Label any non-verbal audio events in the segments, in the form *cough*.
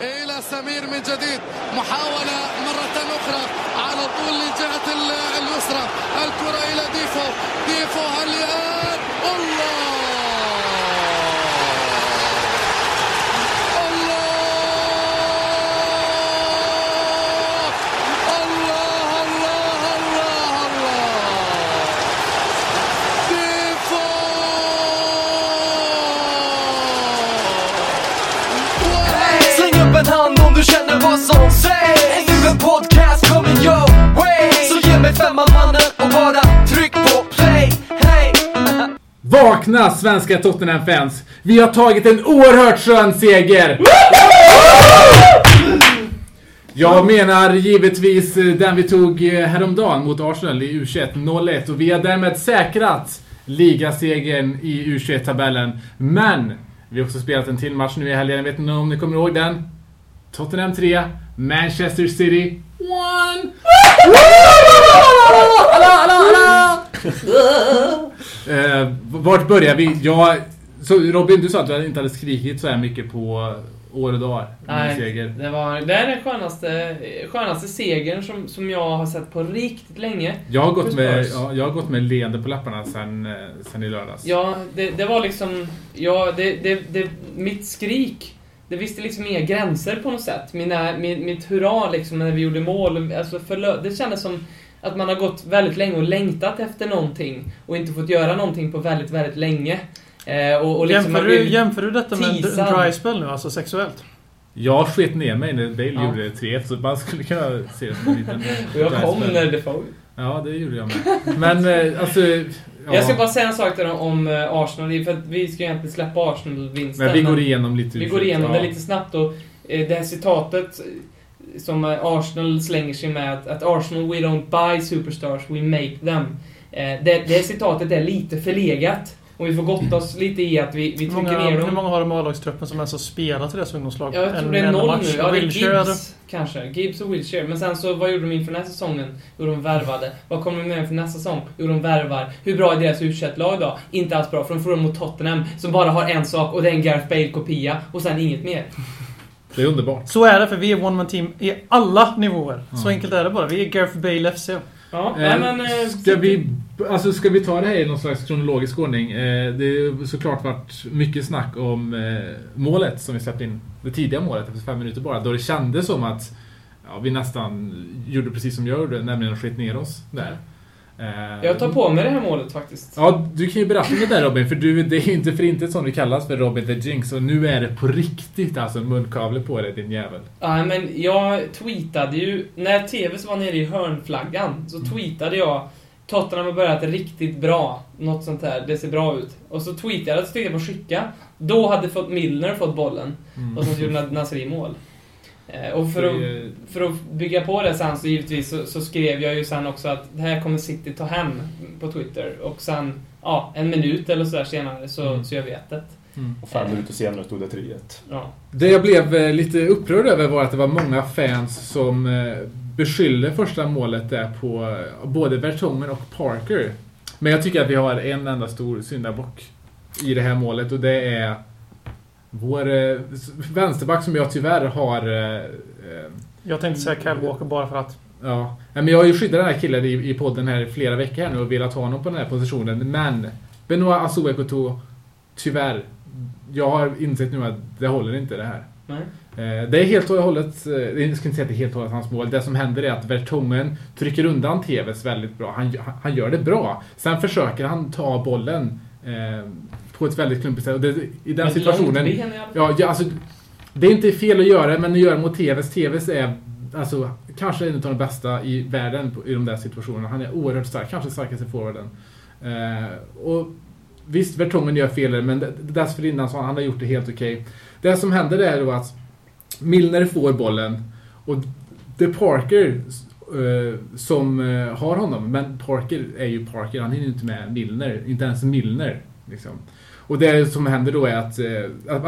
إلى سمير من جديد. محاولة مرة أخرى على طول لجهة اليسرى. الكرة إلى ديفو. ديفو هل الله om du känner vad som sägs nu en podcast coming your way Så ge mig femman mannen och bara tryck på play Hey! *laughs* Vakna svenska Tottenham-fans! Vi har tagit en oerhört skön seger! *laughs* Jag menar givetvis eh, den vi tog eh, häromdagen mot Arsenal i U21 0-1 och vi har därmed säkrat ligasegern i U21-tabellen. Men vi har också spelat en till match nu i helgen, jag vet inte om ni kommer ihåg den? Tottenham 3, Manchester City 1! Eh, vart börjar vi? Jag, så Robin, du sa att du inte hade skrikit så här mycket på år och dagar. Nej, Seger. det, var, det är den skönaste, skönaste segern som, som jag har sett på riktigt länge. Jag har, gått med, Spurs. ja, jag har gått med leende på lapparna sen, eh, sen i lördags. Ja, det, det var liksom... Ja, det, det, det, mitt skrik, det visste liksom inga gränser på något sätt. Mina, min, mitt hurra liksom när vi gjorde mål, alltså förlö, det kändes som att man har gått väldigt länge och längtat efter någonting och inte fått göra någonting på väldigt, väldigt länge. Eh, och, och liksom jämför, du, jämför du detta med en dry spell nu, alltså sexuellt? Jag sket ner mig när Bale Ja. gjorde 3 så man skulle kunna se det som en liten... *laughs* Och jag kom när spell. Defoe Ja, det gjorde jag med. Men eh, alltså... Ja. Jag ska bara säga en sak till dem om eh, Arsenal, för vi ska ju egentligen släppa Arsenal-vinsten. Men vi går igenom lite Vi går igenom ja. det lite snabbt och eh, det här citatet eh, som Arsenal slänger sig med att, Arsenal we don't buy superstars, we make them. Det, det citatet är lite förlegat. Och vi får gotta oss lite i att vi, vi Hur trycker många, ner hur dem. många har de A-lagstruppen som ens har spelat i deras ungdomslag? Jag tror En det är noll match. nu. Ja, det är Gibbs kanske. Gibbs och Wilshere. Men sen så, vad gjorde de inför den här säsongen? Jo, de värvade. Vad kommer de med för nästa säsong? Jo, de värvar. Hur bra är deras u lag då? Inte alls bra, för de förlorar mot Tottenham som bara har en sak och det är en Gareth Bale-kopia och sen inget mer. Det är underbart. Så är det, för vi är one man team i alla nivåer. Så Ja. enkelt är det bara. Vi är Gareth Bale FC. Ja, Eh, men... eh, ska, vi, alltså, ska vi ta det här i någon slags kronologisk ordning? Eh, det har såklart varit mycket snack om eh, målet som vi släppte in. Det tidiga målet efter fem minuter bara. Då det kändes som att ja, vi nästan gjorde precis som jag gjorde, nämligen skit ner oss där. Eh, Jag tar på mig det här målet faktiskt. Ja, du kan ju berätta om det där Robin, för du, det är ju inte för inte som du kallas för Robin the Jinx. Och nu är det på riktigt alltså munkavle på dig din jävel. Ja, men jag tweetade ju... När TVs var nere i hörnflaggan så tweetade jag Tottenham har börjat riktigt bra. Något sånt här. Det ser bra ut. Och så tweetade jag, så tryckte jag på skicka. Då hade fått Milner fått bollen. Mm. Och så gjorde Nasri mål. Eh, Och för att, Det- för att bygga på det sen så givetvis så, så skrev jag ju sen också att det här kommer City ta hem på Twitter. Och sen, ja, en minut eller sådär senare så, Mm. så gör vi 1 Och fem minuter senare stod det 3-1. Ja. Det jag blev eh, lite upprörd över var att det var många fans som beskyllde första målet där på eh, både Vertongen och Parker. Men jag tycker att vi har en enda stor syndabock i det här målet och det är vår eh, vänsterback som jag tyvärr har... eh, Jag tänkte säga Kyle Walker bara för att. Ja, men jag har ju skyddat den här killen i, i podden här i flera veckor här nu och velat ha honom på den här positionen. Men Benoit Asuekoto, tyvärr, jag har insett nu att det håller inte det här. Nej. Eh, Det är helt och hållet, eh, jag ska inte säga att det är helt och hållet hans mål. Det som händer är att Vertongen trycker undan TVs väldigt bra. Han, han gör det bra. Sen försöker han ta bollen eh, på ett väldigt klumpigt sätt. Det, I den ett situationen... ben. Ja, ja, alltså, det är inte fel att göra men att göra mot TVs. TVs är alltså, kanske en av de bästa i världen i de där situationerna. Han är oerhört stark, kanske starkaste forwarden. Eh, och visst, Vertongen gör fel men dessförinnan så har han har gjort det helt okej. Det som händer är då att Milner får bollen och det är Parker eh, som eh, har honom. Men Parker är ju Parker, han hinner ju inte med Milner. Inte ens Milner. Liksom. Och det som händer då är att eh,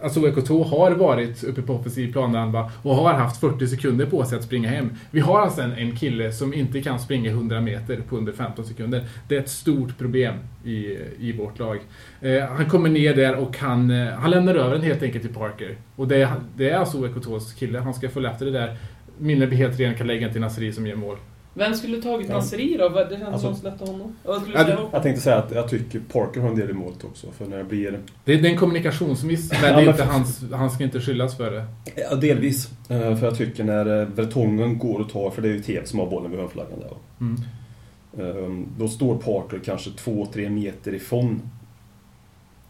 Asuo Koto har varit uppe på offensiv planhalva och har haft 40 sekunder på sig att springa hem. Vi har alltså en, en kille som inte kan springa 100 meter på under 15 sekunder. Det är ett stort problem i, i vårt lag. Eh, han kommer ner där och han, eh, han lämnar över den helt enkelt till Parker. Och det, är- det är Asuo Kotos kille. Han ska följa efter det där. Minne blir helt ren, kan lägga den till Nasri som gör mål. Vem skulle tagit Ja. Nasri då? Det känns Alltså- som släppte honom. Vad skulle du Ja, säga? det- Håkan? Jag tänkte säga att jag tycker Parker har en del i målet också. För när det blir... Det, det är en kommunikationsmiss, men Ja, det är men inte hans, han ska inte skyllas för det. Ja, delvis. Eh, För jag tycker när eh, Vertongen går och tar, för det är ju TV som har bollen vid hörnflaggan där. Mm. Eh, Då står Parker kanske 2-3 meter ifrån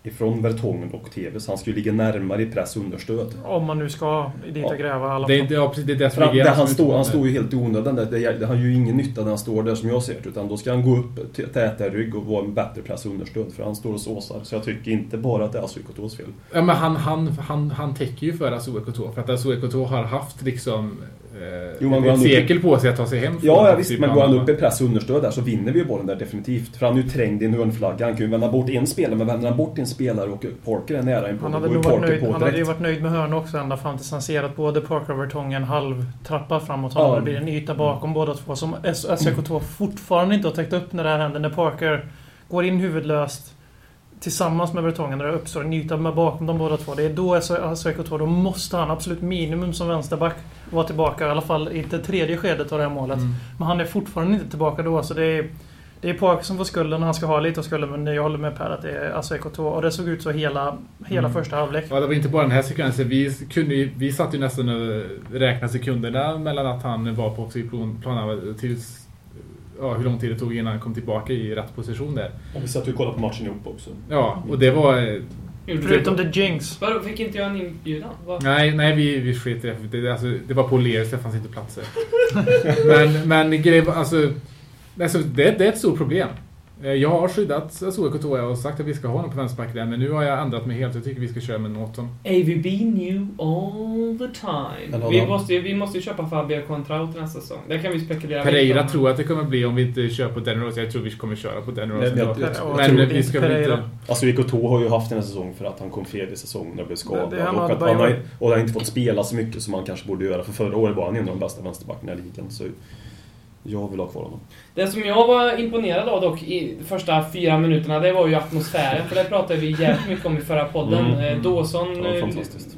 ifrån Vertongen och TV, så han skulle ligga närmare i press och understöd. Om man nu ska dit och gräva i alla Det, fall. det, ja, precis, det är det som För han, där han, står, han ju helt i onödan. Det, det, det har ju ingen nytta när han står där som jag ser det. Utan då ska han gå upp, t- täta i rygg och vara en bättre press och understöd. För han står och såsar. Så jag tycker inte bara att det är Asuikotos fel. Ja, men han, han, han, han täcker ju för Asuo Ekoto, för att Asuo Ekoto har haft liksom Jo, men går ett sekel på sig att ta sig hem Ja, ja visst. typ Men går han upp i press och understöd där så vinner vi ju bollen där definitivt. För han är ju trängd i en hörnflagga. Han kan ju vända bort en spelare, men vänder han bort en spelare och Parker är nära in på Han hade, går varit Parker nöjd, på han hade ju varit nöjd med hörna också ända fram tills han ser att både Parker och Vertongen halv trappa framåt Ja. honom. Det blir en yta bakom båda två som SEK2 fortfarande inte har täckt upp när det här händer. När Parker går in huvudlöst tillsammans med Vertongen när det uppstår en yta bakom de båda två. Det är då SEK2, då måste han absolut minimum som vänsterback vara tillbaka. I alla fall i det tredje skedet av det här målet. Mm. Men han är fortfarande inte tillbaka då. Så det är, det är Parker som får skulden. Han ska ha lite av skulden. Men jag håller med Per att det är alltså EK2. Och det såg ut så hela, hela Mm. första halvlek. Ja, det var inte bara den här sekvensen. Vi, kunde, vi satt ju nästan och räknade sekunderna mellan att han var på offensiv plan plan- tills ja, hur lång tid det tog innan han kom tillbaka i rätt position där. Ja, vi satt ju och kollade på matchen ihop också. Ja, och det var... eh, Förutom det? the jinx. Vadå, fick inte jag en inbjudan? Nej, nej vi, vi sket i det. Det, alltså, det var på Leers, det fanns inte platser. *laughs* men men grejen var, alltså, alltså det, det är ett stort problem. Eh, Jag har skyddat Asuo Kotoa och sagt att vi ska ha honom på vänsterbacken men nu har jag ändrat mig helt. Jag tycker vi ska köra med Norton. AVB new all the time. Vi måste, ju- vi måste ju köpa Fabio Contrao till nästa säsong. Det kan vi spekulera Pereira tror att det kommer bli om vi inte kör på den Rose. Jag tror vi kommer köra på den Nej, Rose. men jag- jag- Och Men tror vi inte ska Pereira. inte... Alltså IK2 har ju haft en säsong för att han kom fel i säsongen och blev skadad. Det- det han och, att han har, och han har inte fått spela så mycket som han kanske borde göra. För förra året var han en av de bästa vänsterbackarna i ligan. Så jag vill ha kvar honom. Det som jag var imponerad av dock i de första fyra minuterna, det var ju atmosfären. För det pratade vi jävligt mycket om i förra podden. Mm. Eh, Dawson, Ja, eh.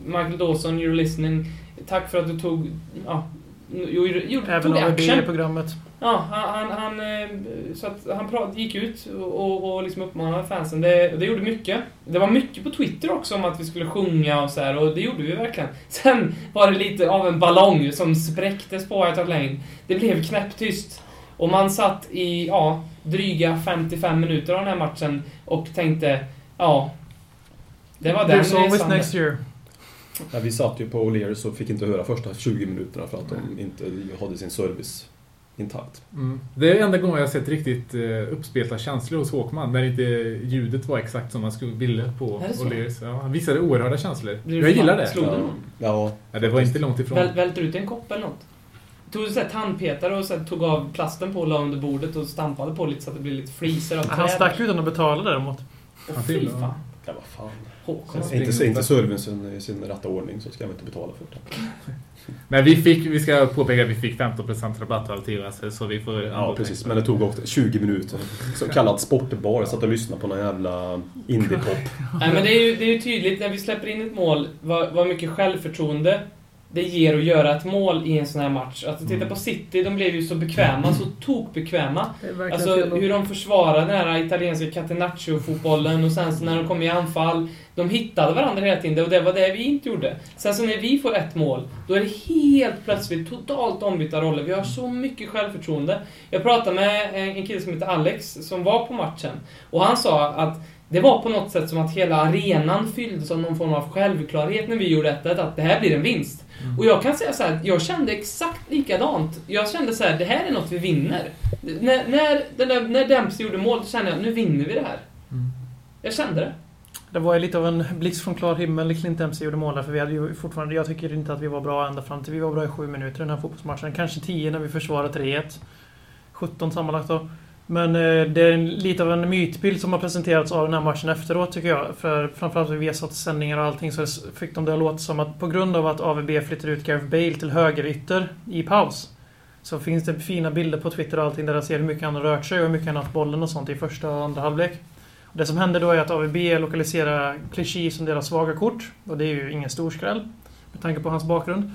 Michael Dawson, you're listening. Tack för att du tog... Ja, gjorde, Även tog i action. programmet. Ja, han, han, eh, så att han prat, gick ut och, och liksom uppmanade fansen. Det, det gjorde mycket. Det var mycket på Twitter också om att vi skulle sjunga och så här och det gjorde vi verkligen. *laughs* Sen var det lite av en ballong som spräcktes på Hart Lane. Det blev knäpptyst. Och man satt i, ja, dryga 55 minuter av den här matchen och tänkte, ja, det var den There's always next year. Ja, vi satt ju på O'Learys och fick inte höra första 20 minuterna för att de inte hade sin service intakt. Mm. Det är enda gången jag har sett riktigt uh, uppspelta känslor hos Håkman. När inte ljudet var exakt som man skulle ville på? O'Learys. Ja, han visade oerhörda känslor. Jag gillar det. slog någon? Ja, Ja, det var inte långt ifrån. Väl, välter ut en kopp eller något? Tog du så här tandpetare och här, tog av plasten på och la under bordet och stampade på lite så att det blir lite fliser av Han stack utan att betala däremot. Åh, fy fan. ja vad fan. Håkon. springer Inte, inte. servicen i sin rätta ordning så ska vi inte betala för det. *laughs* Men vi fick, vi ska påpeka att vi fick 15% rabatt av TVS så vi får... Ja, precis. Men det tog också 20 minuter. Så kallad sportbar. Jag satt och lyssnade på någon jävla indie-pop. *laughs* Nej, men det är, ju, det är ju tydligt när vi släpper in ett mål vad, vad mycket självförtroende det ger att göra ett mål i en sån här match. Att titta Mm. på City, de blev ju så bekväma, så tokbekväma. Är verkligen Alltså hur de försvarade den här italienska catenaccio-fotbollen och sen så när de kom i anfall, de hittade varandra hela tiden och det var det vi inte gjorde. Sen så när vi får ett mål, då är det helt plötsligt totalt ombytta roller. Vi har så mycket självförtroende. Jag pratade med en kille som heter Alex som var på matchen och han sa att det var på något sätt som att hela arenan fylldes av någon form av självklarhet när vi gjorde 1 att det här blir en vinst. Och jag kan säga så här, jag kände exakt likadant. Jag kände så här, det här är något vi vinner. När, när, den där, när Dempsey gjorde mål, då kände jag, nu vinner vi det här. Mm. Jag kände det. Det var ju lite av en blixt från klar himmel när Clint Dempsey gjorde mål där, för vi hade ju fortfarande... Jag tycker inte att vi var bra ända fram till vi var bra i sju minuter i den här fotbollsmatchen. Kanske 10 när vi försvarade 3-1. 17 sammanlagt då. Men eh, det är lite av en mytbild som har presenterats av den här matchen efteråt tycker jag. För framförallt vid Viasats sändningar och allting så fick de det att låta som att på grund av att AVB flyttade ut Gareth Bale till högerytter i paus. Så finns det fina bilder på Twitter och allting där jag ser hur mycket han har rört sig och hur mycket han har haft bollen och sånt i första och andra halvlek. Och det som händer då är att AVB lokaliserar Clichy som deras svaga kort. Och det är ju ingen stor skräll. Med tanke på hans bakgrund.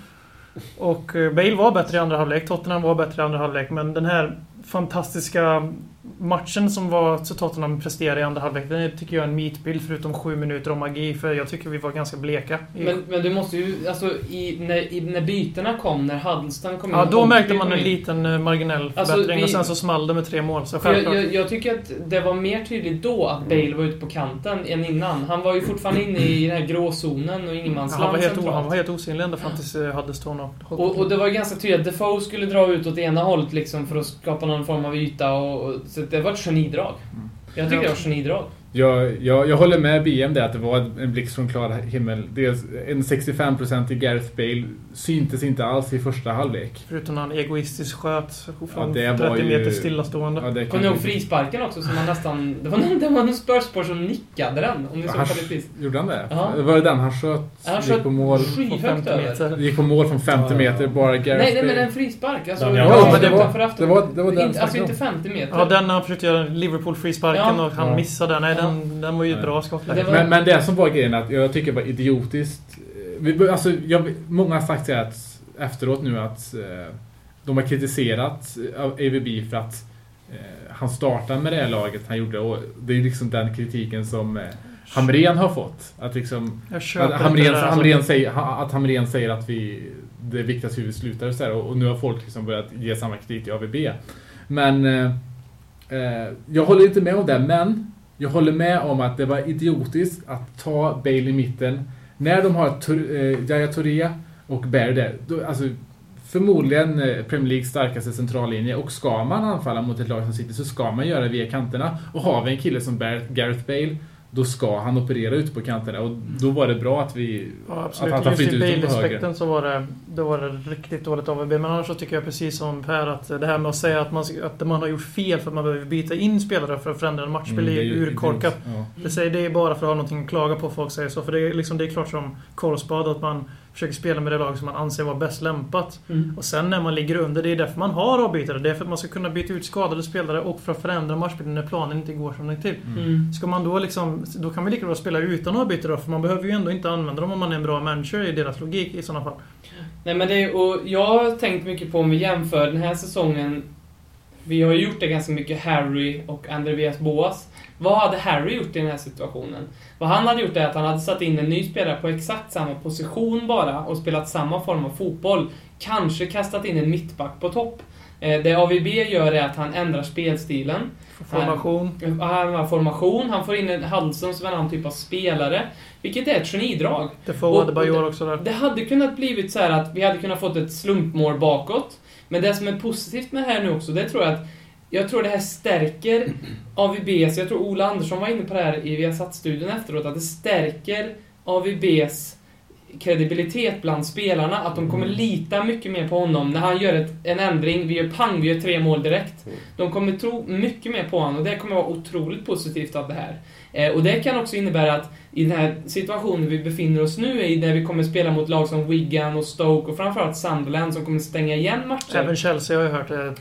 Och eh, Bale var bättre i andra halvlek, Tottenham var bättre i andra halvlek, men den här fantastiska matchen som var så Tottenham presterade i andra halvlek, den tycker jag är en mytbild förutom sju minuter av magi, för jag tycker vi var ganska bleka. Men, men du måste ju, alltså i, när, i, när bytena kom, när Huddleston kom ja, in då och märkte man en liten eh, marginell Alltså, förbättring vi- och sen så small det med tre mål. Så jag, jag, jag tycker att det var mer tydligt då att Bale var ute på kanten än innan. Han var ju fortfarande inne i den här gråzonen och Ja, ingenmansland han, var helt, o- centralt. han var helt osynlig ända fram tills eh, Huddleston och... Och, och det var ganska tydligt att Defoe skulle dra ut åt ena hållet liksom för att skapa någon form av yta och, och så det var ett genidrag. Jag tycker det var ett genidrag. Jag, jag, jag håller med BM där att det var en blixt från klar himmel. Dels en 65% i Gareth Bale syntes inte alls i första halvlek. Förutom när han egoistiskt sköt från var 30 ju- meter stillastående. Ja, det Kommer ni ihåg frisparken också som man nästan... Det var någon, det var någon Spurs som nickade den. Om ni såg Han, gjorde han det? Ja. Var det den han sköt? Han gick sköt på mål, Från skyhögt 50 över. meter. gick på mål från 50 meter, bara Gareth Nej, nej, men Bale. en frispark. Alltså, Ja, Ja, precis men det utanför var, afton. det var, det var den inte, Alltså inte om. 50 meter. Ja, den han försökte göra Liverpool frisparken Ja. och han Ja. missade den. Nej, Ja. Den, den var ju bra skottläge. Men, men det som var grejen att jag tycker det var idiotiskt. Vi- Alltså, jag, många har sagt att, efteråt nu att eh, de har kritiserat eh, AVB för att eh, han startade med det här laget han gjorde. Och det är liksom den kritiken som eh, Hamrén har fått. Att liksom att det där, alltså. Hamrén säger, att Hamrén säger att vi, det är viktigt att hur vi slutar och så här, och, och nu har folk liksom börjat ge samma kritik till AVB. Men eh, jag håller inte med om det, men jag håller med om att det var idiotiskt att ta Bale i mitten. När de har Tur- eh, Touré och Berg där, då, alltså förmodligen eh, Premier Leagues starkaste centrallinje och ska man anfalla mot ett lag som sitter så ska man göra det via kanterna. Och har vi en kille som bär Gareth Bale då ska han operera ute på kanterna och då var det bra att vi Ja, absolut. att han Just i. Bale-aspekten så var det, då var det riktigt dåligt av AVB. Men annars så tycker jag precis som Per att det här med att säga att man, att man har gjort fel för att man behöver byta in spelare för att förändra en matchbild Mm, är ju ju urkorkat. Ja. Det, säger, det är bara för att ha någonting att klaga på folk säger så. För det är, liksom, det är klart som korvspad att man försöker spela med det lag som man anser vara bäst lämpat. Mm. Och sen när man ligger under, det är därför man har avbytare. Det är för att man ska kunna byta ut skadade spelare och för att förändra matchbilden när planen inte går som den till. Mm. Ska man då liksom... Då kan vi lika bra spela utan avbytare för man behöver ju ändå inte använda dem om man är en bra manager i deras logik i sådana fall. Nej men det, och jag har tänkt mycket på om vi jämför den här säsongen. Vi har ju gjort det ganska mycket, Harry och Andreas Boas. Vad hade Harry gjort i den här situationen? Vad han hade gjort är att han hade satt in en ny spelare på exakt samma position bara och spelat samma form av fotboll. Kanske kastat in en mittback på topp. Eh, Det AVB gör är att han ändrar spelstilen. Formation. Han har formation, han får in en Hudson som en annan typ av spelare. Vilket är ett genidrag. Det får Och- hade Bajor också där. Det hade kunnat blivit så här att vi hade kunnat fått ett slumpmål bakåt. Men det som är positivt med det här nu också, det tror jag att jag tror det här stärker AVBs, jag tror Ola Andersson var inne på det här i Viasat-studion efteråt, att det stärker AVBs kredibilitet bland spelarna, att de kommer lita mycket mer på honom när han gör ett, en ändring, vi gör pang, vi gör tre mål direkt. De kommer tro mycket mer på honom och det kommer vara otroligt positivt av det här. Eh, och det kan också innebära att i den här situationen vi befinner oss nu i, där vi kommer spela mot lag som Wigan och Stoke och framförallt Sunderland som kommer stänga igen matcher. Även Chelsea har jag hört. eh,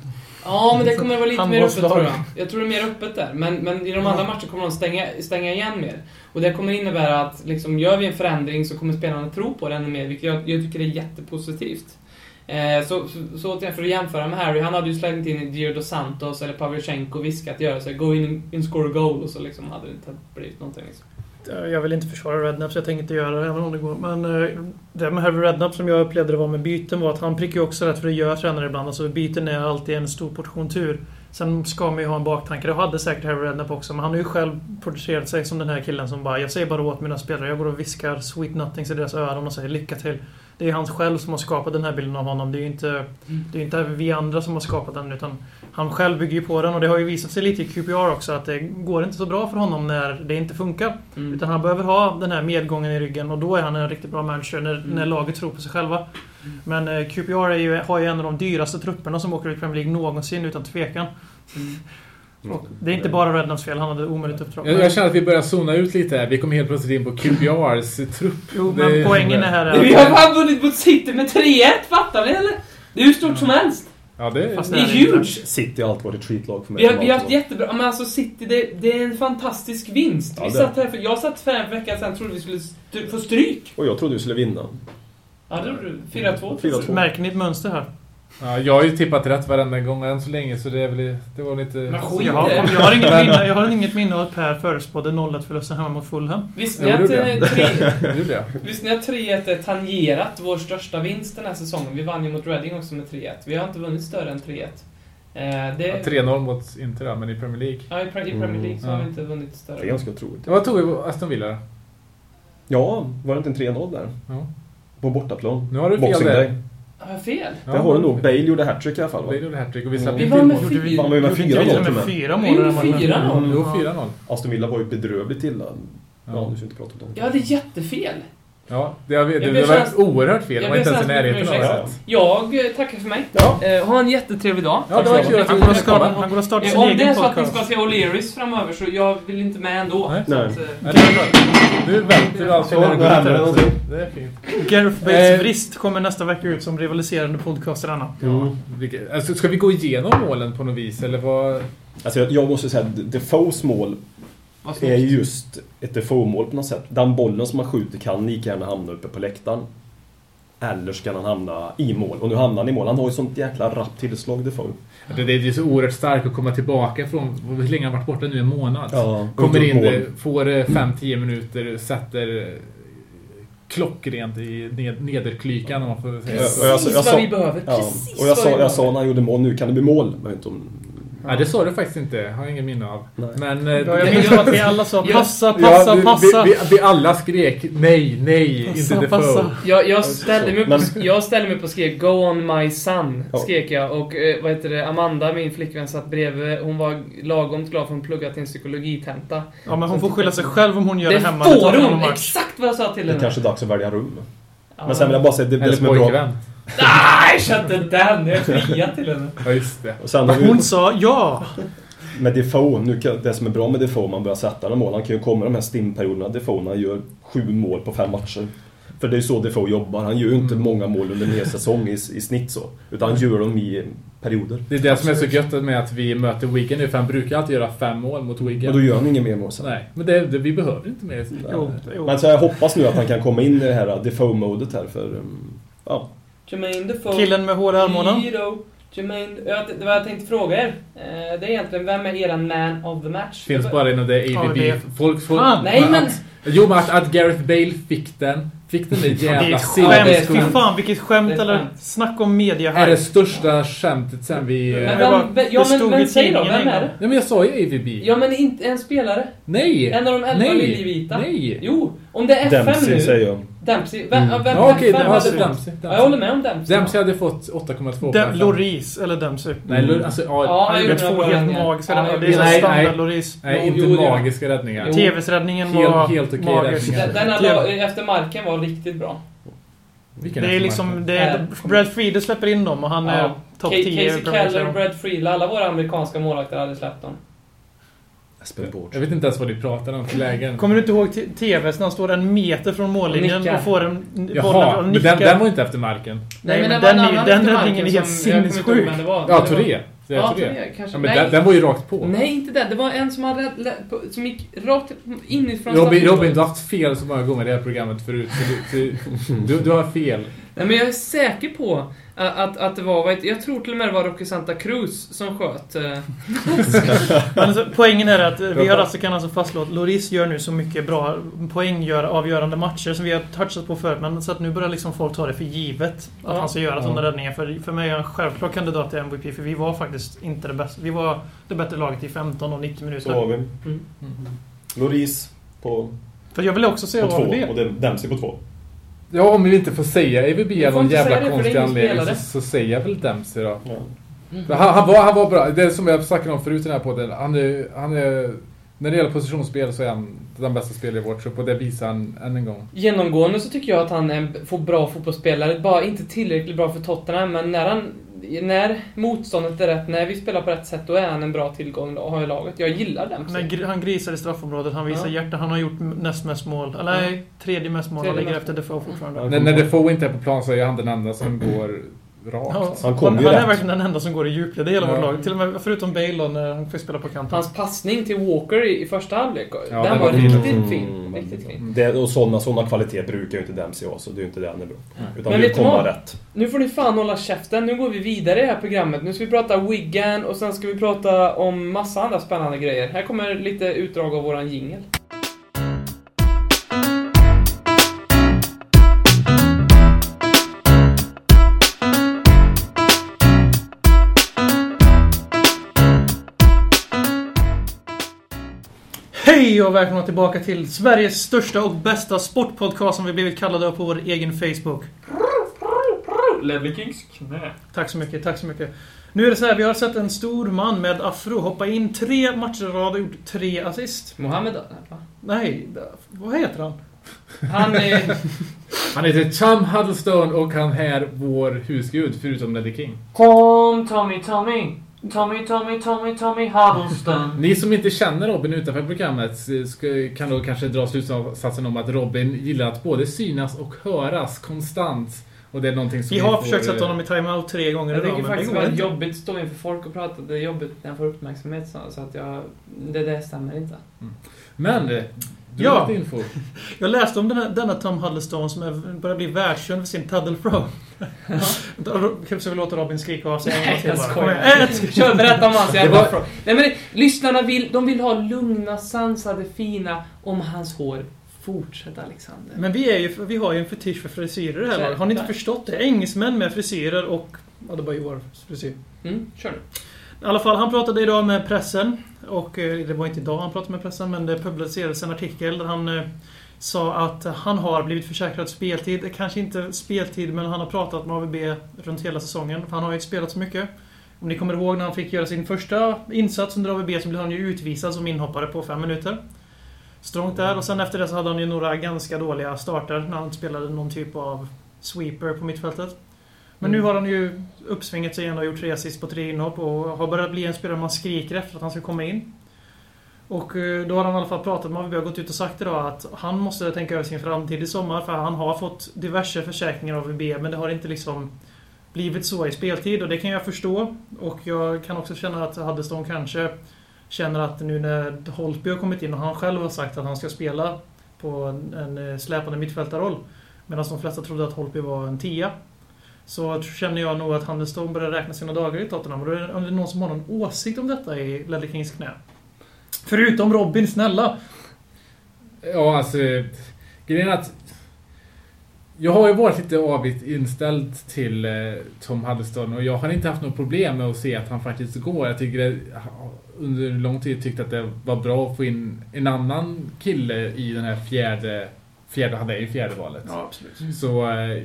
Ja, men det kommer vara lite mer öppet tror jag. Jag tror det är mer öppet där. Men, men i de andra matcherna kommer de stänga, stänga igen mer. Och det kommer innebära att liksom, gör vi en förändring så kommer spelarna tro på det ännu mer, vilket jag, jag tycker är jättepositivt. Eh, så, så, så återigen, för att jämföra med Harry, han hade ju slagit in Diego dos Santos eller Pavlyuchenko och viskat göra så go in and score a goal och så liksom hade det inte blivit någonting. Liksom. Eh, jag vill inte försvara Redknapp så jag tänker inte göra det även om det går. Men eh, det med Harry Redknapp som jag upplevde det var med byten var att han prickar ju också rätt för det gör tränare ibland. Alltså byten är alltid en stor portion tur. Sen ska man ju ha en baktanke. Det hade säkert Harry Redknapp också. Men han har ju själv porträtterat sig som den här killen som bara Jag säger bara åt mina spelare. Jag går och viskar sweet nothings i deras öron och säger lycka till. Det är hans själv som har skapat den här bilden av honom. Det är ju inte, det är inte vi andra som har skapat den. Utan han själv bygger ju på den. Och det har ju visat sig lite i QPR också att det går inte så bra för honom när det inte funkar. Mm. Utan han behöver ha den här medgången i ryggen och då är han en riktigt bra manager när, när laget tror på sig själva. Men eh, QPR ju, har ju en av de dyraste trupperna som åker ut i Premier League någonsin utan tvekan. Mm. *laughs* Det är inte bara Redknaps fel, han hade omöjligt uppdrag. Jag, jag känner att vi börjar zona ut lite här. Vi kommer helt plötsligt in på QPRs trupp. Jo, Det- men poängen är här Vi har fan vunnit mot City med 3-1, fattar ni eller? Det är hur stort som helst. Ja, det Fast Det är det är huge. City har alltid varit ett skitlag för mig. Vi har, vi har haft jättebra, men alltså City, det, det är en fantastisk vinst. Ja, vi det- satt här för, jag satt för en vecka sedan trodde vi skulle st- få stryk. Och jag trodde vi skulle vinna. Ja, det gjorde du. 4-2. 4-2. Märker ni ett mönster här? Ja, jag har ju tippat rätt varenda gång än så länge, så det är väl... Det var lite... Men skit jag, har, jag, har inget minne, jag har inget minne av att Per förutspådde 0-1-förlusten hemma mot Fulham. Visste ni Ja, att det gjorde eh, jag. tre- Det gjorde jag. *laughs* visste ni att 3-1 är tangerat vår största vinst den här säsongen? Vi vann ju mot Reading också med 3-1. Vi har inte vunnit större än 3-1. Eh, Ja, det, 3-0 mot Inter då, men i Premier League. ja, i, Pre- i Premier League så Mm, har ja. vi inte vunnit Det är större. ganska otroligt. Ja, Vad tog vi på Aston Villa? Ja, var det inte en 3-0 där? Ja. På bortaplan. Nu har du fel Boxing där. Day. Har jag fel? Ja, det har du nog. Bale gjorde hattrick i alla fall va? Bale gjorde hattrick och vi slapp Vi in vann till med mål. Vi- var gjorde 4-0 inte vi till och med med. fyra Vi matchen? 4-0. Mm, Jo, 4-0. Aston Villa var ju bedrövligt illa. Ja, Ja. nu ska vi inte prata om dem. Jag hade jättefel. Ja, det, har vi- det, Jag det var så- oerhört fel. Det jag var inte så ens i närheten av rätt. Jag eh, tackar för mig. Ja. Eh, ha en jättetrevlig dag. Ja, det var kul att Han du går ville att starta, komma. han går att starta Eh, sin Om det är egen så att ni podcast. ska se O'Learys framöver så jag vill inte med ändå. Nej. Nej. att, det välter du allt Så, nu händer det. Det är fint. Gareth Bales Eh. vrist kommer nästa vecka ut som rivaliserande podcaster Anna. Mm. Alltså, ska vi gå igenom målen på något vis, eller vad? Alltså jag, jag måste säga att Defoes mål är just ett Defoe-mål på något sätt. Den bollen som han skjuter kan lika gärna hamna uppe på läktaren. Eller ska han hamna i mål. Och nu hamnar han i mål. Han har ju sånt jäkla rappt tillslag Defoe. Det, det är ju så oerhört starkt att komma tillbaka från... Hur länge har han varit borta nu? En månad? Ja, Kommer in, mål. eh, får 5-10 minuter, sätter eh, klockrent i ned, nederklykan om man får säga Ja, så. och jag- Precis jag vad sa- vi behöver. Ja. Precis Och jag vad sa, vi jag sa när han gjorde mål, nu kan det bli mål. Jag vet inte om... Ja, det sa du faktiskt inte. Har jag ingen minne av. Nej. Men... eh, Ja, jag det- minns att vi alla sa Ja, *laughs* passa, Ja, passa, vi, passa. Vi, vi, vi alla skrek nej, nej, Passa, inte passa. Defoe. Jag, jag, ställde mig på, jag ställde mig på och skrek Go on my son, skrek jag. Och eh, vad heter det, Amanda, min flickvän, satt bredvid. Hon var lagom glad för hon pluggat till en psykologitenta. Ja, men hon får skylla sig själv om hon gör det, Det hemma. får tar någon hon! Exakt vad jag sa till Det är henne. kanske dags att välja rum. Ja. Men sen vill jag bara säga det, det Eller som är bra. Nej, köpte den! Jag friade till henne. Ja, just det. Och sen har vi Hon sa ja! med Defoe, nu kan, det som är bra med Defoe man börjar sätta några mål, han kan ju komma i de här stimperioderna. Defoe han gör sju mål på fem matcher. För det är ju så Defoe jobbar. Han gör ju inte många mål under en hel säsong i, i snitt så. Utan han gör dem i perioder. Det är det som är så gött med att vi möter Wigan nu, för han brukar alltid göra fem mål mot Men då Wigan. gör han inget mer mål sen. Nej, men det, det, vi behöver inte mer. Jo, jo. Men så jag hoppas nu att han kan komma in i det här Defoe-modet här för... um, Ja. Jermaine Defoe. Killen med håriga armmånaden. Hero. Jermaine, ja, det var jag tänkte fråga er. Eh, Det är egentligen, vem är eran man of the match? Finns bara inom det Ja, AVB. det- Folk, folk, Fan. Nej, men- Att, jo, men att, att Gareth Bale fick den. Fick den är jävla Ja, är ett Fy fan vilket skämt är eller snack om media är här. det största skämtet sen vi... Men vem, vem, ja men, stod men i säg då, vem är det? Nej men jag sa ju AVB. Ja men inte en spelare. Nej! En av de elva Nej. liljevita. Nej! Jo, om det är FM Dempsey nu. säger jag. Dempsey. Vem, Mm. vem, Ja, vem, okej, vem Dempsey, hade Dempsey, fått? Ja, jag håller med om Dempsey. Dempsey hade fått 8,2 på De, FM. Loris eller Dempsey. Nej, alltså, ja, Ja, Han gjorde två helt magiska Ja, räddningar. Det är Nej, standard nej. Loris. nej, inte jo, magiska räddningar. TVs-räddningen Helt- var helt okej magisk. räddningar. Den, efter marken var riktigt bra. Vilken Det är liksom... Det är, Äh, Brad Friede släpper in dem och han är topp Ca- 10 Casey Keller. Brad Friedel, alla våra amerikanska målvakter hade släppt dem. Espen Bård. Jag vet inte ens vad ni pratar om för lägen. Kommer du inte ihåg t- TVs när han står en meter från mållinjen Och och får en Jaha, och men nickar? den, den var inte efter marken. Nej, men det var en den, den efter räddningen är helt sinnessjuk. Ja, Men Touré. Det Ja, Touré. Touré kanske. Ja, men Nej. den, den var ju rakt på. Nej, inte den. Det var en som, hade, som gick rakt inifrån Robin. Robin, du har haft fel så många gånger i det här programmet förut. Du, du, du, du har fel. Nej, men jag är säker på att, att, att det var, jag tror till och med det var Rocky Santa Cruz som sköt. eh, *laughs* alltså, poängen är att vi har alltså, kan alltså fastslå att Loris gör nu så mycket bra poäng, gör avgörande matcher som vi har touchat på förut. Men så att nu börjar liksom folk ta det för givet att Ja. han ska göra Ja. sådana räddningar. För, för mig är han självklar kandidat till MVP för vi var faktiskt inte det bästa. Vi var det bättre laget i 15 och 90 Så minuter. har vi Mm. Loris på, För jag vill också se på vad två det och Dem- Dempsey på två. Ja, om vi inte får säga AVB Vi av någon jävla konstig anledning så, så säger jag väl Dempsey då. Ja. Han, han, var, han var bra. Det är som jag snackade om förut i den här podden. Han är, han är När det gäller positionsspel så är han den bästa spelaren i vår trupp och det visar han än en gång. Genomgående så tycker jag att han är en får bra fotbollsspelare. Bara inte tillräckligt bra för Tottenham, men när han... När motståndet är rätt, när vi spelar på rätt sätt, då är han en bra tillgång att ha i laget. Jag gillar den. Han, är gr- han grisar i straffområdet, han visar Ja. hjärta. Han har gjort näst mest mål. Eller nej, tredje mest mål. Han ligger mest efter Defoe fortfarande. Ja. När, när Defoe inte är på plan så är han den enda som går rakt. Ja, Han han, kommer ju han är rätt. verkligen den enda som går i djupled i hela Ja. vårt lag. Till och med förutom Bale då, när han får spela på kanten. Hans passning till Walker i, i första halvlek, Ja, den den var fin. riktigt Mm. fin. Riktigt fin. Det, och sådana såna kvaliteter brukar ju inte Dempsey ha, så det är ju inte det han är bra. Utan Men du komma vad? rätt. Nu får ni fan hålla käften. Nu går vi vidare i det här programmet. Nu ska vi prata Wigan och sen ska vi prata om massa andra spännande grejer. Här kommer lite utdrag av våran jingel. Hej och välkomna tillbaka till Sveriges största och bästa sportpodcast som vi blivit kallade på vår egen Facebook. Ledley Kings knä. Tack så mycket, tack så mycket. Nu är det så här, vi har sett en stor man med afro hoppa in tre matcher i rad och gjort tre assist. Mohammed va? Nej, vad heter han? Han är... *laughs* Han heter Chum Huddlestone och han är vår husgud förutom Ledley King. Tom, Tommy, Tommy. Tommy, Tommy, Tommy, Tommy Huddleston. *laughs* Ni som inte känner Robin utanför programmet ska, kan då kanske dra slutsatsen om att Robin gillar att både synas och höras konstant. Och det är någonting som Vi har får, försökt sätta eh, honom i timeout tre gånger Jag idag, tycker men det faktiskt det är inte. jobbigt att stå inför folk och prata. Det är jobbigt när jag får uppmärksamhet så, att jag... Det där stämmer inte. Men, eh, du Ja. har info. *laughs* Jag läste om den här, denna Tom Huddlestone som är, börjar bli världskänd för sin paddle throw. *laughs* Kanske vi låter Robin skrika av sig Nej, jag skojar. *laughs* Kör, berätta om hans jävla Det var- afro. Nej men det, lyssnarna vill, de vill ha lugna, sansade, fina om hans hår. Fortsätt Alexander. Men vi, är ju, vi har ju en fetisch för frisyrer här. Har ni inte det. förstått det? Engelsmän med frisyrer och Adebayor frisyr. Mm, kör nu. I alla fall, han pratade idag med pressen. Och eh, det var inte idag han pratade med pressen, men det publicerades en artikel där han eh, sa att han har blivit försäkrad speltid. Kanske inte speltid, men han har pratat med AVB runt hela säsongen. För han har ju inte spelat så mycket. Om ni kommer ihåg när han fick göra sin första insats under AVB så blev han ju utvisad som inhoppare på fem minuter. Strångt där. Och sen efter det så hade han ju några ganska dåliga starter när han spelade någon typ av sweeper på mittfältet. Men nu har han ju uppsvingat sig igen och gjort tre assist på tre inhopp och har börjat bli en spelare man skriker efter att han ska komma in. Och eh, då har han i alla fall pratat med AVB och gått ut och sagt idag att han måste tänka över sin framtid i sommar för han har fått diverse försäkringar av AVB men det har inte liksom blivit så i speltid och det kan jag förstå. Och jag kan också känna att Huddlestone kanske känner att nu när Holtby har kommit in och han själv har sagt att han ska spela på en, släpande mittfältarroll medan de flesta trodde att Holtby var en tia. Så känner jag nog att Huddlestone börjar räkna sina dagar i Tottenham. Och då är det- om det är någon som har någon åsikt om detta i Ledley Kings knä. Förutom Robin, snälla! Ja, alltså... Grejen är att... Jag har ju varit lite avigt inställd till eh, Tom Huddleston och jag har inte haft något problem med att se att han faktiskt går. Jag tycker det, under lång tid tyckt att det var bra att få in en annan kille i den här fjärde... Fjärde, han är ju fjärde valet. Ja, absolut. Så eh,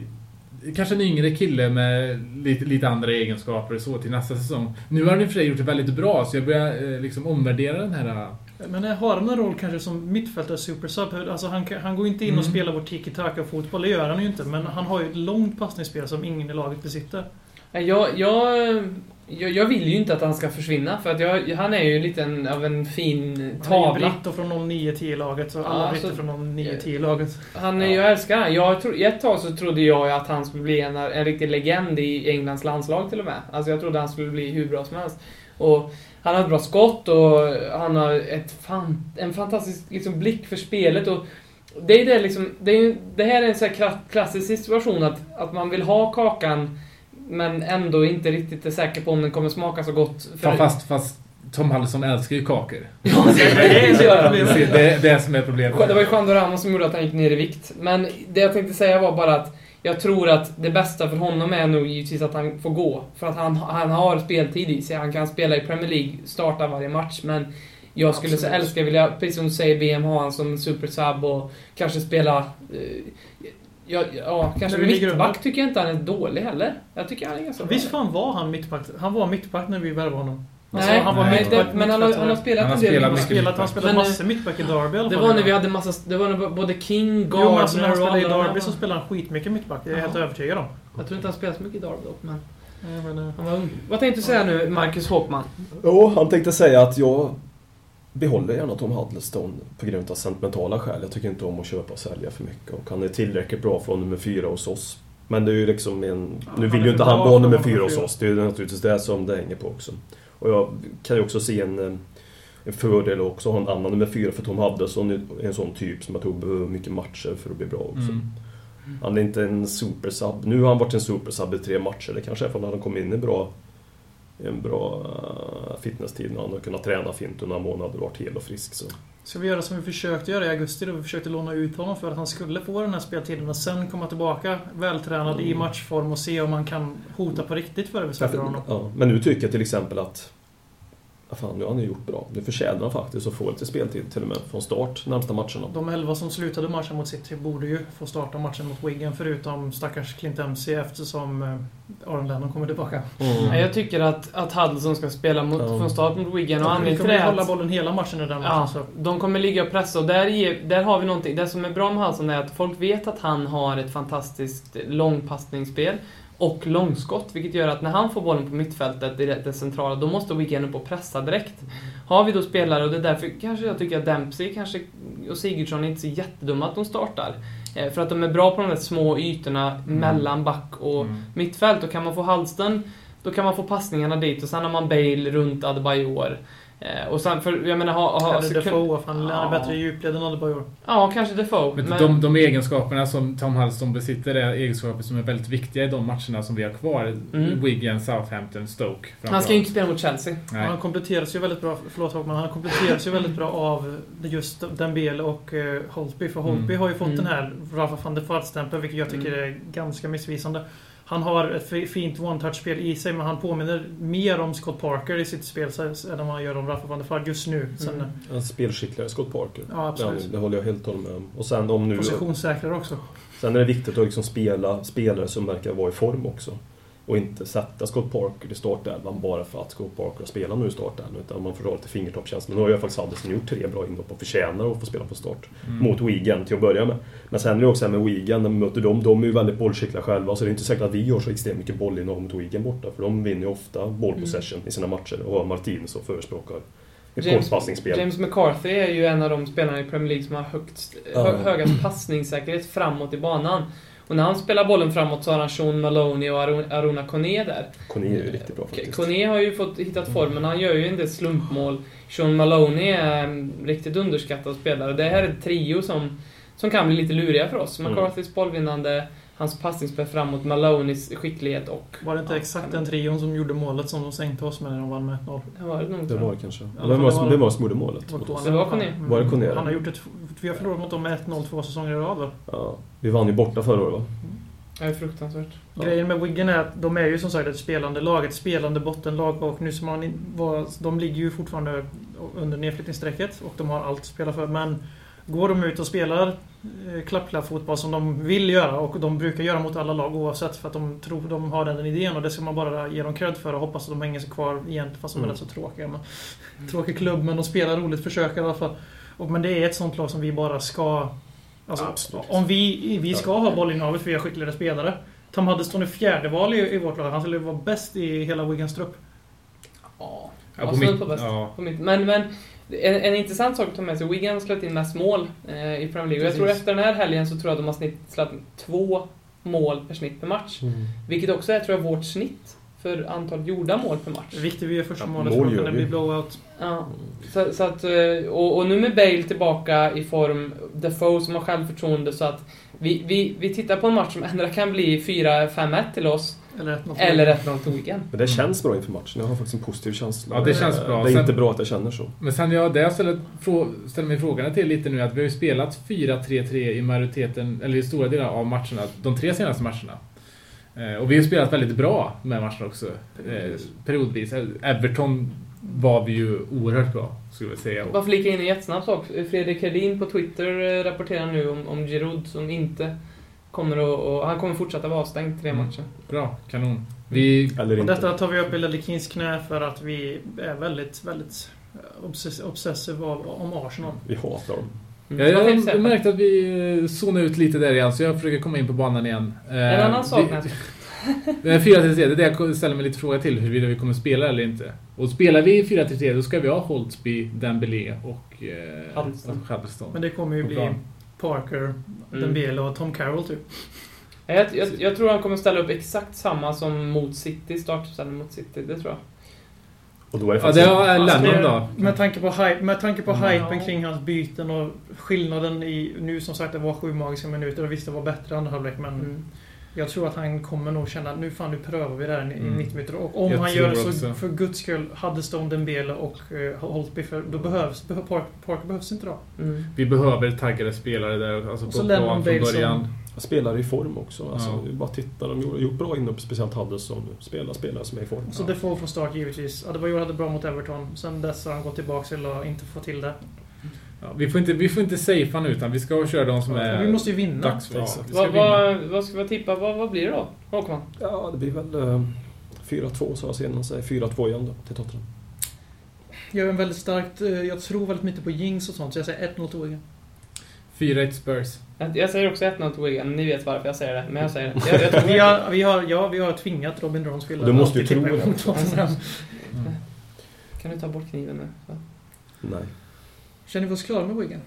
kanske en yngre kille med lite, lite andra egenskaper så till nästa säsong. Nu har han i och för sig gjort det väldigt bra så jag börjar eh, liksom omvärdera den här... eh, Men har han en roll kanske som mittfältare supersub? Alltså han, han går inte in och Mm. spelar vår tiki-taka fotboll, det gör han ju inte. Men han har ju ett långt passningsspel som ingen i laget besitter. Nej, Jag, jag, jag, jag vill ju inte att han ska försvinna för att jag, han är ju lite en, av en fin Han är ju tavla. Britto från 09-10-laget, så alla Ja, britter så- från 09-10-laget. Han, är- Jag älskar han. Jag tro, ett tag så trodde jag att han skulle bli en, en riktig legend i Englands landslag till och med. Alltså jag trodde han skulle bli hur bra som helst. Och han har ett bra skott och han har ett fan, en fantastisk liksom, blick för spelet. Och det, är det, liksom, det, är, ju- det här är en så här kla- klassisk situation att, att man vill ha kakan men ändå inte riktigt är säker på om den kommer smaka så gott. För- Fast, fast Tom Huddleston älskar ju kakor. *laughs* Ja, det är det. *laughs* Det är det, det som är problemet. Det var ju Juan Ramos som gjorde att han gick ner i vikt. Men det jag tänkte säga var bara att jag tror att det bästa för honom är nog givetvis att han får gå. För att han, han har speltid i sig. Han kan spela i Premier League, starta varje match. Men jag skulle så Absolut. älska, vilja, precis som du säger, VM ha han som supersub och kanske spela... Eh, ja, ja, kanske mittback tycker jag inte han är dålig heller. Jag tycker han är ganska. Visst fan var han mittback? Han var mittback när vi värvade honom. Alltså, Nej, han var nej, mittback, det, men han har, han har spelat Han har en del spelat Han spelat, han spelade Men, massor mittback i Derby Det var när vi hade massa, det var när både King, Jo, men alltså, när han Gardner och spelade i Derby de så spelade han skitmycket mittback. Det är jag helt övertygad om. Jag tror inte han spelat så mycket i Derby dock, men, eh, han var ung. Vad tänkte du säga nu, Marcus Håkman? Jo, han tänkte säga att jag behåller gärna Tom Huddleston på grund av sentimentala skäl. Jag tycker inte om att köpa och sälja för mycket och han är tillräckligt bra från nummer fyra hos oss. Men det är ju liksom en... Ja, nu vill ju inte för han vara för nummer fyra hos oss. Det är ju naturligtvis det som det hänger på också. Och jag kan ju också se en, eh, en fördel också att ha en annan nummer fyra för Tom Huddleston är en sån typ som jag tror behöver mycket matcher för att bli bra också. Mm. Han är inte en supersub. Nu har han varit en supersub i tre matcher. Det kanske är för att han kommit in i bra, en bra uh, fitnesstid när han har kunnat träna fint under några månader och varit hel och frisk. Så. Ska vi göra som vi försökte göra i augusti då? Vi försökte låna ut honom för att han skulle få den här speltiden och sen komma tillbaka vältränad i matchform och se om man kan hota på riktigt för det vi honom. Ja, men nu tycker jag till exempel att fan, nu har han ju gjort bra. Nu förtjänar han faktiskt att få lite speltid till och med från start närmsta matcherna. De elva som slutade matchen mot City borde ju få starta matchen mot Wigan förutom stackars Clint Dempsey eftersom eh, Aron Lennon kommer tillbaka. Nej, Jag tycker att, att Huddleston ska spela mot, Ja. från start mot Wigan och anledningen till kommer det är hålla bollen hela matchen i den matchen. Ja, Så. de kommer ligga och pressa och där, ger, där har vi någonting. Det som är bra med Hudson är att folk vet att han har ett fantastiskt långpassningsspel och långskott, vilket gör att när han får bollen på mittfältet, det, det centrala, då måste Wigan upp och pressa direkt. Har vi då spelare, och det är därför kanske jag tycker att Dempsey kanske, och Sigurdsson är inte så jättedumma att de startar. Eh, För att de är bra på de där små ytorna mellan back och Mm. mittfält. Och kan man få Halsten, då kan man få passningarna dit och sen har man Bale runt Adebayor. Eh, och sen, för jag menar, ha, ha, Eller Defoe, för han är Ja. bättre i djupled än Adebayor. Ja, kanske Defoe. Men, Men, de, de egenskaperna som Tom Huddleston besitter är egenskaper som är väldigt viktiga i de matcherna som vi har kvar. Mm. Wigan, Southampton, Stoke. han ska ju inte spela mot Chelsea. Nej. Han kompletteras ju väldigt bra, förlåt Håkman, han kompletteras ju väldigt bra av just Dembele och uh, Holtby. För Holtby Mm. har ju fått Mm. den här Rafa van der Vaart-stämpeln, vilket jag tycker är ganska missvisande. Han har ett fi- fint one-touch-spel i sig, men han påminner mer om Scott Parker i sitt spel än vad han gör om Rafa van der Vaart just nu. Sen, Mm. En spelskickligare Scott Parker. Ja, absolut. Ja, det håller jag helt och med om. Och sen om nu... Positionssäkrare också. Sen är det viktigt att liksom spela spelare som verkar vara i form också. Och inte sätta Scott Parker i startelvan bara för att Scott Parker har spelat nu i startelvan. Utan man får ha lite fingertoppskänsla. Nu har ju faktiskt Andersen gjort tre bra inhopp och förtjänar att få spela på start. Mm. Mot Wigan till att börja med. Men sen är det också här med Wigan, när vi möter dem, de är ju väldigt bollskickliga själva. Så det är inte säkert att vi har så extremt mycket bollinnehav mot Wigan borta. För de vinner ju ofta bollpossession i sina matcher. Och har Martin som förespråkar ett James, kortpassningsspel. James McCarthy är ju en av de spelarna i Premier League som har högst, hö, högast passningssäkerhet framåt i banan. Och när han spelar bollen framåt så har han Sean Maloney och Arun- Aruna Kone där. Kone är ju riktigt bra faktiskt. Kone har ju fått hittat formen, han gör ju en del slumpmål. Sean Maloney är en riktigt underskattad spelare. Det här är ett trio som, som kan bli lite luriga för oss. Mm. McCarthys bollvinnande, hans passningsspel framåt, Maloneys skicklighet och... Var det inte Ja, exakt den trion som gjorde målet som de sänkte oss med när de vann med 1-0? Det var det nog. Det var jag. det kanske. Ja, Vem var var- det var som gjorde målet? Det var Kone. Mm. Var det Kone? Han har gjort ett... Vi har förlorat mot dem med 1-0 två säsonger i rad? Ja, vi vann ju borta förra året va? Det är fruktansvärt. Ja. Grejen med Wigan är att de är ju som sagt ett spelande lag, ett spelande bottenlag och nu som man var, de ligger ju fortfarande under nedflyttningsstrecket och de har allt att spela för. Men går de ut och spelar eh, klapp-klapp-fotboll som de vill göra och de brukar göra mot alla lag oavsett för att de tror de har den idén och det ska man bara ge dem cred för och hoppas att de hänger sig kvar egentligen fast de är Mm. rätt så tråkiga. Men, Tråkig klubb men de spelar roligt, försöker i alla fall. Och, men det är ett sånt lag som vi bara ska... Alltså, om vi, vi ska ha bollinnehavet för vi har skickligare spelare. Tom Huddleston är fjärde val i, i vårt lag. Han skulle vara bäst i hela Wigans trupp. Ja, på snudd mitt- på bäst. ja. På mitt. Men, men en, en intressant sak att ta med sig. Wigan har släppt in mest mål eh, i Premier League. Och jag tror efter den här helgen så tror jag de har snitt, släppt in två mål per snitt per match. Vilket också är, tror jag, vårt snitt för antal gjorda mål per match. Det viktigt vi gör första Ja, målet mål för att vi. bli blowout. Ja. Så, så att, eh, och, och nu med Bale tillbaka i form, Defoe som har självförtroende så att vi, vi, vi tittar på en match som ändå kan bli 4-5-1 till oss, Eller 1-0. eller 1-0 till Wigan. Men det känns bra inför matchen. Jag har faktiskt en positiv känsla. Ja, det känns bra. Det är Sen- inte bra att jag känner så. Men sen jag, det jag ställer, ställer mig frågan till lite nu är att vi har ju spelat 4-3-3 i majoriteten, eller i stora delar av matcherna, de tre senaste matcherna. Eh, och vi har spelat väldigt bra med matcherna också. Eh, periodvis. Everton var vi ju oerhört bra, skulle jag säga. Bara flika in en jättesnabb sak. Fredrik Hedin på Twitter eh, rapporterar nu om, om Giroud som inte kommer att, och han kommer fortsätta vara avstängd tre Mm. matcher. Bra, kanon. Vi... Eller Och inte. detta tar vi upp i Ledley Kings knä för att vi är väldigt, väldigt obsess obsessiva av- om Arsenal. Vi hatar dem. Du jag säga? har märkt att vi eh, zonar ut lite där igen, så jag försöker komma in på banan igen. Eh, En annan sak. *laughs* Eh, 4-3-3, det är det jag ställer mig lite fråga till, huruvida vi kommer spela eller inte. Och spelar vi 4-3-3 då ska vi ha Holtby, Dembélé och eh, Huddleston. Men det kommer ju bli plan. Parker, Dembele och Tom Carroll typ. Jag, jag, jag tror han kommer ställa upp exakt samma som mot City, startuppställning mot City, det tror jag. Och då är det Ja, faktiskt... det har Alltså, Lennon det- då. Med tanke på, hype, med tanke på Mm. hypen Ja. kring hans byten och skillnaden i... Nu som sagt, det var sju magiska minuter och visst det var bättre andra halvlek men Mm. Jag tror att han kommer nog känna att nu fan nu prövar vi det här i Mm. 90 minuter. Och om Jag han gör det så också. för guds skull, hade Stone Dembele och uh, Holtby för då behövs... Behö, Park, Parker behövs inte då. Mm. Vi behöver taggade spelare där, alltså Och på plan från början. Spelar i form också. Alltså, Ja. det Bara titta, de gjorde- gjort bra inhopp, speciellt Huddleston. Spelar spelare som är i form. Så det får från start givetvis. Adebayor hade bra mot Everton. Sen dess har han gått tillbaka till att inte få till det. Ja, vi, får inte, vi får inte safea nu, utan vi ska köra de som är vi måste ju vinna. dags för. Ja, Exakt. vi ska Vad, vinna. vad, vad ska vi tippa? Vad, vad blir det då? Håkman? Ja, det blir väl eh, 4-2 sa jag senast. Säg 4-2 igen då, till Tottenham. Jag är en väldigt starkt... eh, Jag tror väldigt mycket på Jings och sånt, så jag säger 1-0 till Wigan. 4-1 Spurs. Jag, säger också 1-0 till Wigan. Ni vet varför jag säger det, men jag säger det. *laughs* Jag, jag Vi har, vi har, ja, vi har tvingat Robin Dronsfield Du måste ju tro det. *laughs* Mm. Kan du ta bort kniven nu? Så. Nej, Känner vi oss klara med Wigan?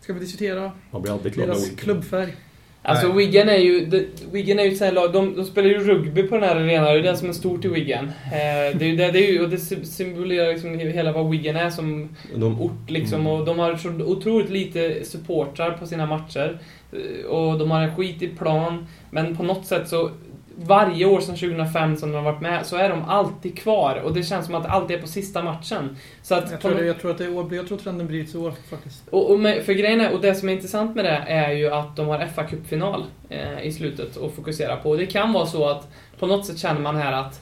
Ska vi diskutera man blir aldrig klar med deras Wigan. klubbfärg? Alltså Nej. Wigan är ju, de, Wigan är ju ett sånt här lag, de, de spelar ju rugby på den här arenan, det är det som är stort i Wigan. Eh, det, är ju det, det är ju, och det symboliserar liksom hela vad Wigan är som De, ort liksom. Mm. Och de har så otroligt lite supportrar på sina matcher. Eh, Och de har en skit i plan. Men på något sätt så, varje år sedan 2005 som de har varit med, så är de alltid kvar. Och det känns som att det alltid är på sista matchen. Så att Jag tror, det, jag tror att det är år, jag tror trenden blir i år faktiskt. och, och med, för grejen är, och det som är intressant med det är ju att de har fa Cup-final eh, i slutet att fokusera på. Och det kan vara så att på något sätt känner man här att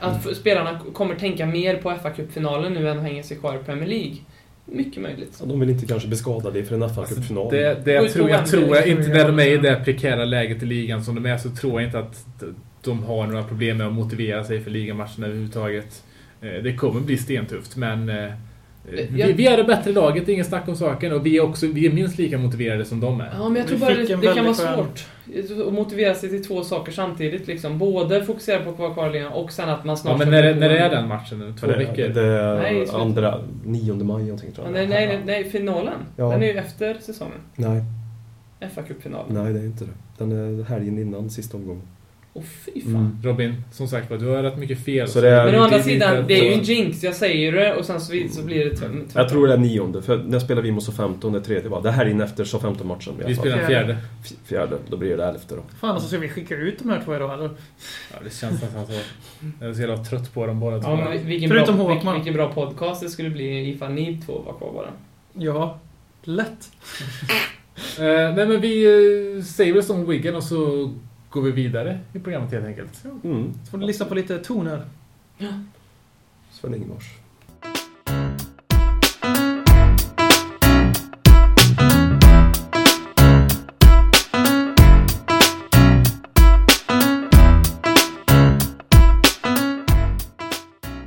att f- spelarna kommer tänka mer på fa Cup-finalen nu än att hänga sig kvar i Premier League. Mycket möjligt. ja, de vill inte kanske bli skadade för en fa Alltså, Cup-final. Det, det jag tror, jag tror jag inte, när de är i det prekära läget i ligan som de är, så tror jag inte att de har några problem med att motivera sig för ligamatcherna överhuvudtaget. Eh, Det kommer bli stentufft, men eh, vi, Jag- vi är det bättre laget, ingen snack om saken. Och vi är, också, vi är minst lika motiverade som de är. Ja, men jag tror Vi bara det, det kan vara svårt att motivera sig till två saker samtidigt. Liksom. Både fokusera på att vara kvar i ligan och sen att man snart... Ja, men när, är- när är den matchen? nu? Två det, veckor? Det är Nej, andra, 9 maj någonting tror Ja, jag. nej, nej, nej, finalen. Ja. Den är ju efter säsongen. Nej, fa Cup-finalen. nej, det är inte det. Den är helgen innan sista omgången. Åh fy fan. Mm. Robin, som sagt du har rätt mycket fel. Så det är- Men å andra är sidan, det är ju en jinx. Jag säger det och sen så, så blir det... tvärtom. Jag tror det är nionde, för när spelar vi mot Southampton? Det tredje va? Det här inne efter Southampton-matchen. i alla Vi spelar den fjärde. Fjärde, då blir det elfte då. Fan, alltså ska vi skicka ut de här två idag eller? Ja, det känns nästan så. Jag är så jävla trött på dem båda två. Ja, vilken, Förutom bra, vilken, Håkman. vilken bra podcast det skulle bli ifall ni två var kvar bara. Ja, lätt. *laughs* Eh, nej men vi eh, säger väl som Wiggen och så går vi vidare i programmet helt enkelt. Mm. Så får du lyssna på lite toner. Sven-Ingvars.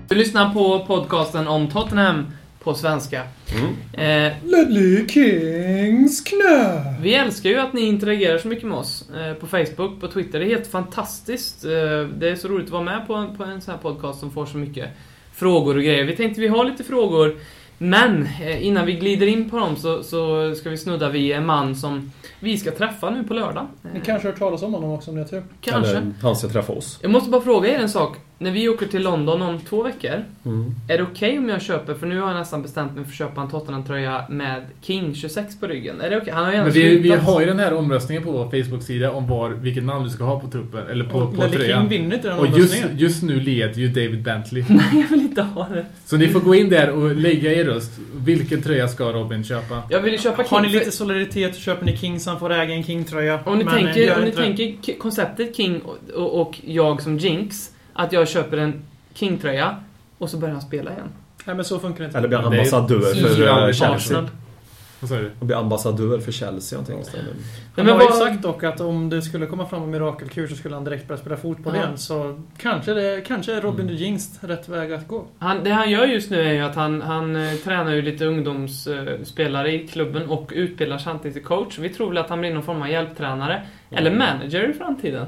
Du lyssnar på podcasten om Tottenham på svenska. Mm. Eh, Ledley Kings knä. Vi älskar ju att ni interagerar så mycket med oss eh, på Facebook, på Twitter. Det är helt fantastiskt. Eh, det är så roligt att vara med på en, på en sån här podcast som får så mycket frågor och grejer. Vi tänkte vi har lite frågor, men eh, innan vi glider in på dem så, så ska vi snudda vid en man som vi ska träffa nu på lördag. Ni kanske har hört talas om honom också om ni har tur. kanske. Eller han ska träffa oss. Jag måste bara fråga er en sak. När vi åker till London om två veckor, Mm. är det okej om jag köper, för nu har jag nästan bestämt mig för att köpa en Tottenham-tröja med King 26 på ryggen. Är det okej? Han har ju Men vi, vi har ju den här omröstningen på vår Facebook-sida om var, vilket namn du ska ha på truppen, eller på, Och på Ledley King tröjan. vinner inte den Och just, just nu leder ju David Bentley. *laughs* Nej, jag vill inte ha det. Så ni får gå in där och lägga er röst. Vilken tröja ska Robin köpa? Jag vill köpa King. Har ni lite solidaritet så köper ni King så han får äga en King-tröja. Om ni Men, eh, tänker, gör om ni tänker konceptet King och, och, och jag som Jinx, att jag köper en King-tröja och så börjar han spela igen. Nej men så funkar det inte. Eller blir ambassadör för eh, Chelsea. Vad sa du? Och bli ambassadör för Chelsea, jag tänkte. Han Nej, men har ju sagt dock att om det skulle komma fram en mirakelkur så skulle han direkt börja spela fotboll Ja. igen. Så kanske, det, kanske är Robin de Jingst rätt väg att gå. Han, det han gör just nu är ju att han, han eh, tränar ju lite ungdomsspelare i klubben och utbildar samtidigt till coach. Vi tror väl att han blir någon form av hjälptränare. Eller manager i framtiden.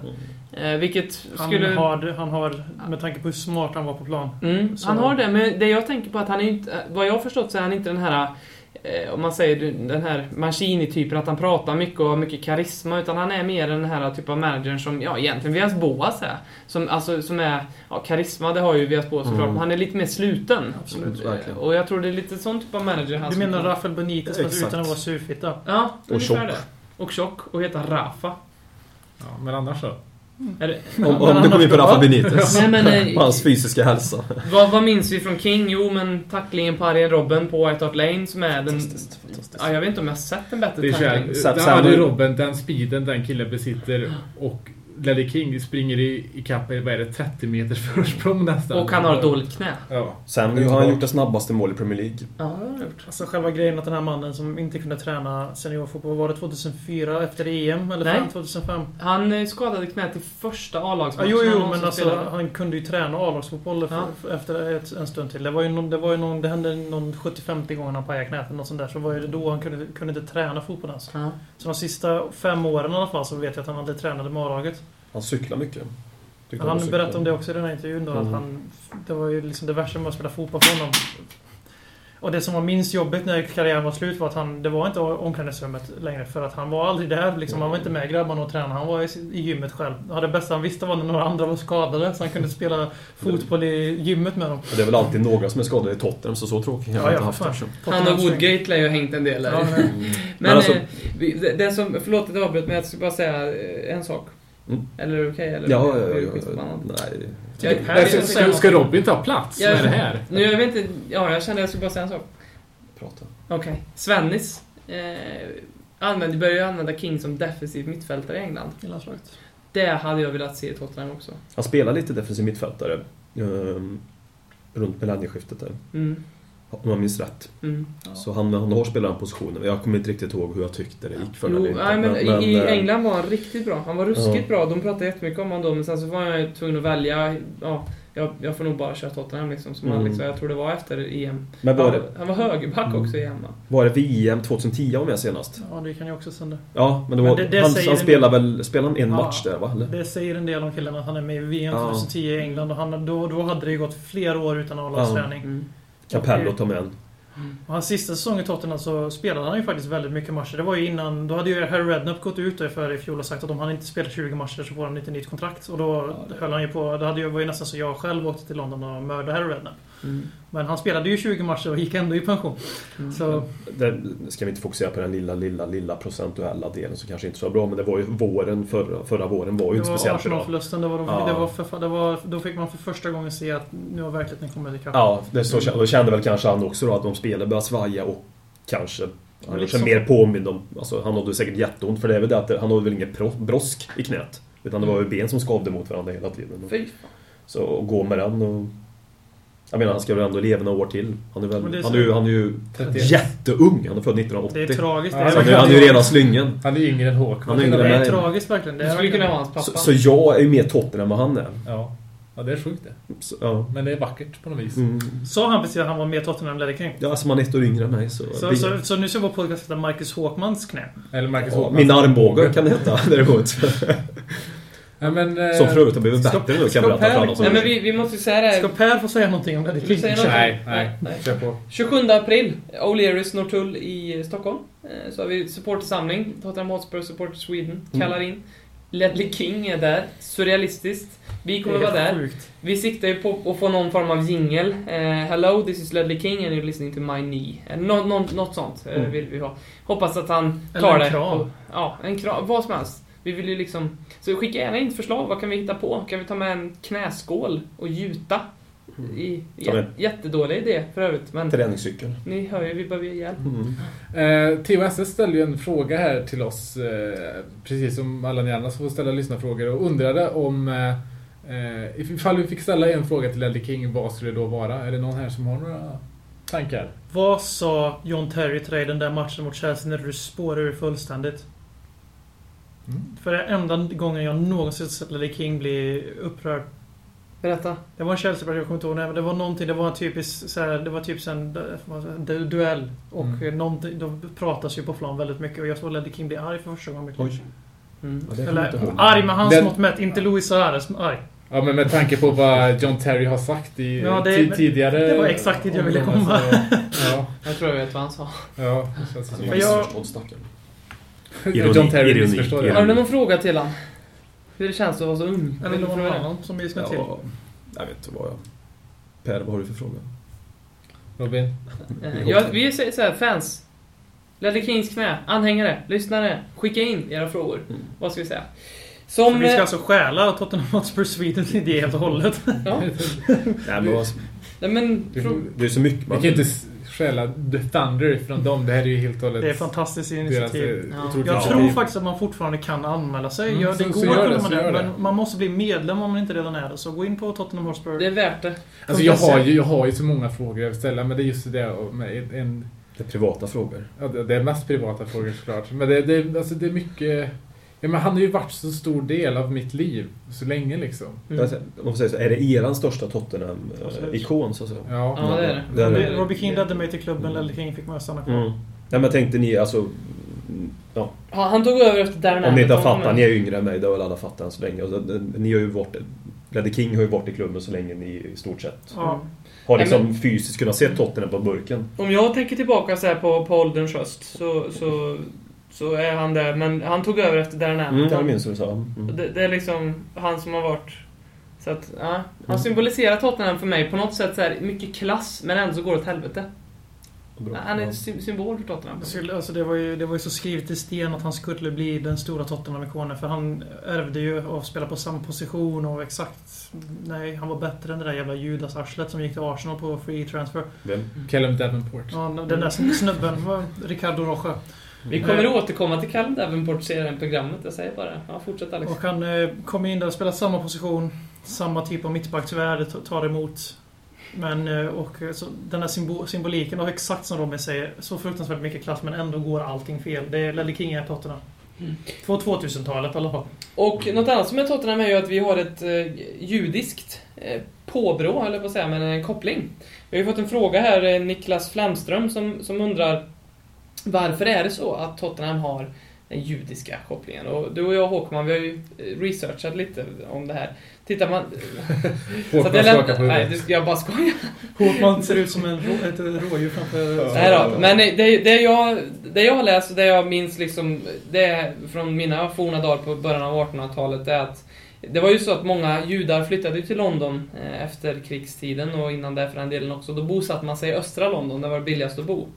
Eh, vilket Han, skulle... har, han har, med tanke på hur smart han var på plan. Mm, Så- han har det, men det jag tänker på att han är inte... Vad jag har förstått så är han inte den här... Eh, om man säger den här Mancini-typen, att han pratar mycket och har mycket karisma. Utan han är mer den här typen av managern som, ja egentligen Vias Boas är. Som, alltså, som är... Ja, karisma det har ju Vias Boas såklart, Mm. men han är lite mer sluten. Absolut, verkligen. Och jag tror det är lite sån typ av manager han Du menar Rafael Benitez fast Exakt. utan att vara surfitta? Ja, Och tjock. det. Och tjock. Och heta Rafa. Ja, men annars så. Om, om du kommer in på Rafa Benitez. Nej, men, eh, *laughs* hans fysiska hälsa. vad, vad minns vi från King? Jo, men tacklingen på Arjen Robben på White Hart Lane som är den... Fantastiskt, fantastiskt. Ja, jag vet inte om jag har sett en bättre Det är tackling. hade Robben den speeden den killen besitter och Ledley King springer i, i kapp, vad är det, 30 meters försprång nästan. Och han har ett dåligt knä. Ja. Sen nu har han gjort det snabbaste målet i Premier League. Ja, det har han gjort. Alltså själva grejen att den här mannen som inte kunde träna seniorfotboll, var det 2004 efter EM? Eller Nej. fram 2005? Han eh, skadade knät i första Ja, A-lagsmatchen jo, han jo, någonsin men alltså spelade. han kunde ju träna A-lagsfotboll Ja. efter ett, en stund till. Det var ju någon, det var ju någon, det hände någon 70-50 gånger han pajade knät eller något sånt där. Så var ju det då han kunde, kunde inte träna fotboll ens. Ja. Så de sista fem åren i alla fall så vet jag att han aldrig tränade med A-laget. Han cyklar mycket. Tyckte Han berättade om det också i den här intervjun då, Mm. att han... Det var ju liksom det värsta med att spela fotboll för honom. Och det som var minst jobbigt när karriären var slut var att han... Det var inte omklädningsrummet längre för att han var aldrig där liksom. Han var inte med grabbarna och tränade. Han var i, gymmet själv. Ja, det bästa han visste var när några andra var skadade så han kunde spela fotboll i gymmet med dem. Det är väl alltid några som är skadade i Tottenham, så så tråkigt har Ja, jag ja, inte haft det. Han och Woodgate lär ju ha hängt en del där. Ja, men- Men, Men alltså- eh, det, som... Förlåt att jag avbröt, men jag ska bara säga eh, en sak. Mm. Eller är det okej? eller? Ja, ja, ja, nej. Jag- vill ska. Robin ta plats? Jag- är det här? Nu, jag vet inte... Ja, jag kände att jag skulle bara säga en sak. Prata. Okej. Svennis. Eh, använder, börjar ju använda King som defensiv mittfältare i England. i landslaget. Det hade jag velat se i Tottenham också. Han spelar lite defensiv mittfältare. ehm, runt millennieskiftet där. Mm. Om jag minns rätt. Mm. Så han, han har spelat den positionen. Jag kommer inte riktigt ihåg hur jag tyckte det gick för Jo, honom. nej, men, i, i eh, England var han riktigt bra. Han var ruskigt Ja. bra. De pratade jättemycket om honom då, men sen så var jag tvungen att välja. Ja, jag, jag får nog bara köra Tottenham liksom. Som han, Mm. liksom. Jag tror det var efter EM. Men var han, det, han var högerback Mm. också i EM va? var det VM 2010 om jag senast? Ja, det kan ju också sända. Ja, men, det var, Men det- det han, han en- spelar väl spelar han en Ja. match där va? Eller? Det säger en del om killen att han är med i VM Ja. 2010 i England och han, då, då hade det ju gått flera år utan A-lagsträning. Mm. Capello tar med en. Och hans sista säsong i Tottenham så spelade han ju faktiskt väldigt mycket matcher. Det var ju innan, då hade ju Harry Redknapp gått ut där för i fjol och sagt att om han inte spelar 20 matcher så får han inte nytt kontrakt. Och då höll han ju på, det hade ju, var ju nästan så jag själv åkte till London och mördade Harry Redknapp. Mm. Men han spelade ju 20 matcher och gick ändå i pension. Mm. Så Det ska vi inte fokusera på den lilla, lilla, lilla procentuella delen som kanske inte så bra. Men det var ju våren, förra, förra våren var ju det inte var speciellt bra. Arsenal-förlusten, det var, de, Ja. det var för, det var, då fick man för första gången se att nu har verkligheten kommit ikapp. Ja, det så, kände- då kände väl kanske han också då att de spelade började svaja och kanske han gjorde sig som- mer påmind om... Alltså han hade säkert jätteont för det är väl det att han hade väl inget brosk i knät. Utan det var ju ben som skavde mot varandra hela tiden. Fy. Så att gå med den och... Jag menar han ska väl ändå leva några år till. Han är, väl, är han är, ju, han är ju 31. jätteung. Han är född 1980. Det är tragiskt. Det, är han, är, han är ju redan slyngen. Han är yngre än Håkman. Han är yngre det än är tragiskt verkligen. Det skulle kunna vara hans pappa. Så, så jag är ju mer Tottenham än vad han är. Ja. ja, det är sjukt det. Så, ja. Men det är vackert på något vis. Mm. Sa han precis att han var med Tottenham Ledder King? Ja, som han är ett år yngre än mig så... Så, så, så nu ska vår podcast heta Marcus Håkmans knä. Eller Marcus ja, Håkman. min armbåge kan det heta *laughs* däremot. *laughs* Ja, men, eh, Som för övrigt har blivit bättre nu kan ska jag berätta för alla vi, vi måste ju säga det Ska. Per få säga någonting om du King? säga något? Nej, nej. Nej. Kör på. 27 april, O'Learys Norrtull i Stockholm. Eh, Så har vi supportersamling, Tottenham Hotspur Support Sweden, kallar in. Ledley King är där, surrealistiskt. Vi kommer Det vara där. Sjukt. Vi siktar ju på att få någon form av jingle. Eh, hello, this is Ledley King and you're listening to my knee. Nå- något sånt Mm. vill vi ha. Hoppas att han Eller tar en det. kram. Och, ja, en kram. Vad som helst. Vi vill ju liksom... Så skicka gärna in förslag. Vad kan vi hitta på? Kan vi ta med en knäskål och gjuta? I, Ta med. jä, jättedålig idé för övrigt, men Träningscykel. ni hör ju, vi behöver ju hjälp. Mm. Eh, TOSS ställde ju en fråga här till oss, eh, precis som alla ni andra som får ställa lyssnarfrågor, och undrade om eh, eh, ifall vi fick ställa en fråga till Ledley King, vad skulle det då vara? Är det någon här som har några tankar? Vad sa John Terry till dig den där matchen mot Chelsea när du spårade ur fullständigt? Mm. För enda gången jag någonsin sett Ledley King bli upprörd. Berätta. Det var en Chelsea-match, jag kommer inte ihåg men det var någonting, det var en typisk så här, det var typ en du- duell. Och Mm. någonting, de pratas ju på plan väldigt mycket och jag såg Ledley King bli arg för första gången. Oj. Mm. Ja, Eller arg med hans Den- mått mätt, inte Luis Suarez arg. Ja, men med tanke på vad John Terry har sagt i Ja, det- ti- tidigare... det var exakt dit jag ville komma. Så, ja, Jag tror jag vet vad han sa. ja, det känns som jag- stackarn. John Ironi, Terry ironi, missförstår det. ironi. Har du någon fråga till han? Hur det känns att vara så ung? Eller Vill du någon fråga? annan som vi ska till. Ja, jag vet inte vad jag... Per, vad har du för fråga? Robin? Eh, Jag, vi säger såhär, fans. Ledley Kings knä, anhängare, lyssnare. Skicka in era frågor. Mm. Vad ska vi säga? Så Som... vi ska eh, alltså stjäla Tottenham Hotspur Sweden idé helt och hållet. Ja, *laughs* Nej, men vad, nej men... Vi, det är så mycket vi man... kan inte stjäla The Thunder från dem. Det här är ju helt och hållet... Det är ett fantastiskt deras, initiativ. eh, Ja. Jag tror faktiskt att man fortfarande kan anmäla sig. Mm, ja, det så- går så att gör det, gör men man måste bli medlem om man inte redan är det. Så gå in på Tottenham Hotspur. det är värt det. Alltså jag har, ju, jag har ju så många frågor jag vill ställa, men det är just det med en, Det är privata frågor. ja, det det är mest privata frågor såklart. Men det, det, alltså det är mycket... Ja, men han har ju varit så stor del av mitt liv så länge liksom. Mm. Alltså, man säger så, är det eran största. Tottenham-ikon så att säga? Ja. Ja, det är det. Det är det. Robbie- King ledde mig till klubben, Ledley King fick mig att stanna kvar. Mm. Nej men tänkte ni, alltså... Ja, Ja, han tog över efter Darren om ni inte har fattat, men- ni är yngre än mig, det har väl alla fattat än så länge. Och Ni har ju varit... Ledley King har ju varit i klubben så länge ni i stort sett Ja. har Nej, liksom fysiskt kunnat se Tottenham på burken. Om jag tänker tillbaka så här på, på ålderns höst så, så, så är han där. Men han tog över efter Darren Mm, Anderton. jag minns hur du sa. Och Mm. Det, det är liksom han som har varit... Så att, ja. Han Mm. symboliserar Tottenham för mig på något sätt så här, mycket klass, men ändå så går det åt helvete. Bra. Han är en sy- symbol för Tottenham. Alltså det, var ju, det var ju så skrivet i sten att han skulle bli den stora Tottenham-ikonen. För han ärvde ju att spela på samma position och exakt... Nej, han var bättre än det där jävla Judas-arslet som gick till Arsenal på free transfer. Vem? Callum Davenport. Ja, den där snubben var *laughs* Ricardo Rocha. Vi kommer återkomma till Callum Davenport senare i programmet, jag säger bara. Ja, fortsätt Alex. Och han eh, kom in där och spelade samma position. Samma typ av mittback tyvärr, det t- tar emot. Men, eh, och eh, så den här symbo- symboliken, och exakt som Robin säger, så fruktansvärt mycket klass men ändå går allting fel. Det är Ledley King är Tottenham. Mm. På 2000-talet i alla fall. Och något annat som är Tottenham är ju att vi har ett eh, judiskt eh, påbrå, eller vad säga, men en koppling. Vi har ju fått en fråga här, Niklas Flamström, som, som undrar varför är det så att Tottenham har den judiska kopplingen? Och du och jag Håkman, vi har ju eh, researchat lite om det här. Tittar man... *laughs* Håkman jag, skakar på nej, huvudet. det- jag bara skojar. Håkman ser ut som en rå, ett rådjur framför... Nej då, men det, det, jag, det jag har läst och det jag minns liksom, det är från mina forna dagar på början av 1800-talet, det är att det var ju så att många judar flyttade till London eh, efter krigstiden och innan det för den delen också. Då bosatte man sig i östra London, där var det billigast att bo.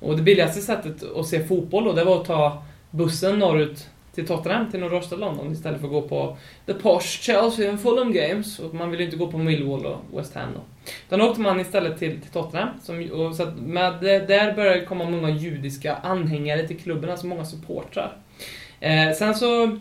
Och det billigaste sättet att se fotboll då, det var att ta bussen norrut till Tottenham, till nordöstra London, istället för att gå på The Posh, Chelsea and Fulham Games. Och man ville ju inte gå på Millwall och West Ham då. Utan då åkte man istället till, till Tottenham. Som, och så att med, det- där började det komma många judiska anhängare till klubben, alltså många supportrar. Eh, sen så,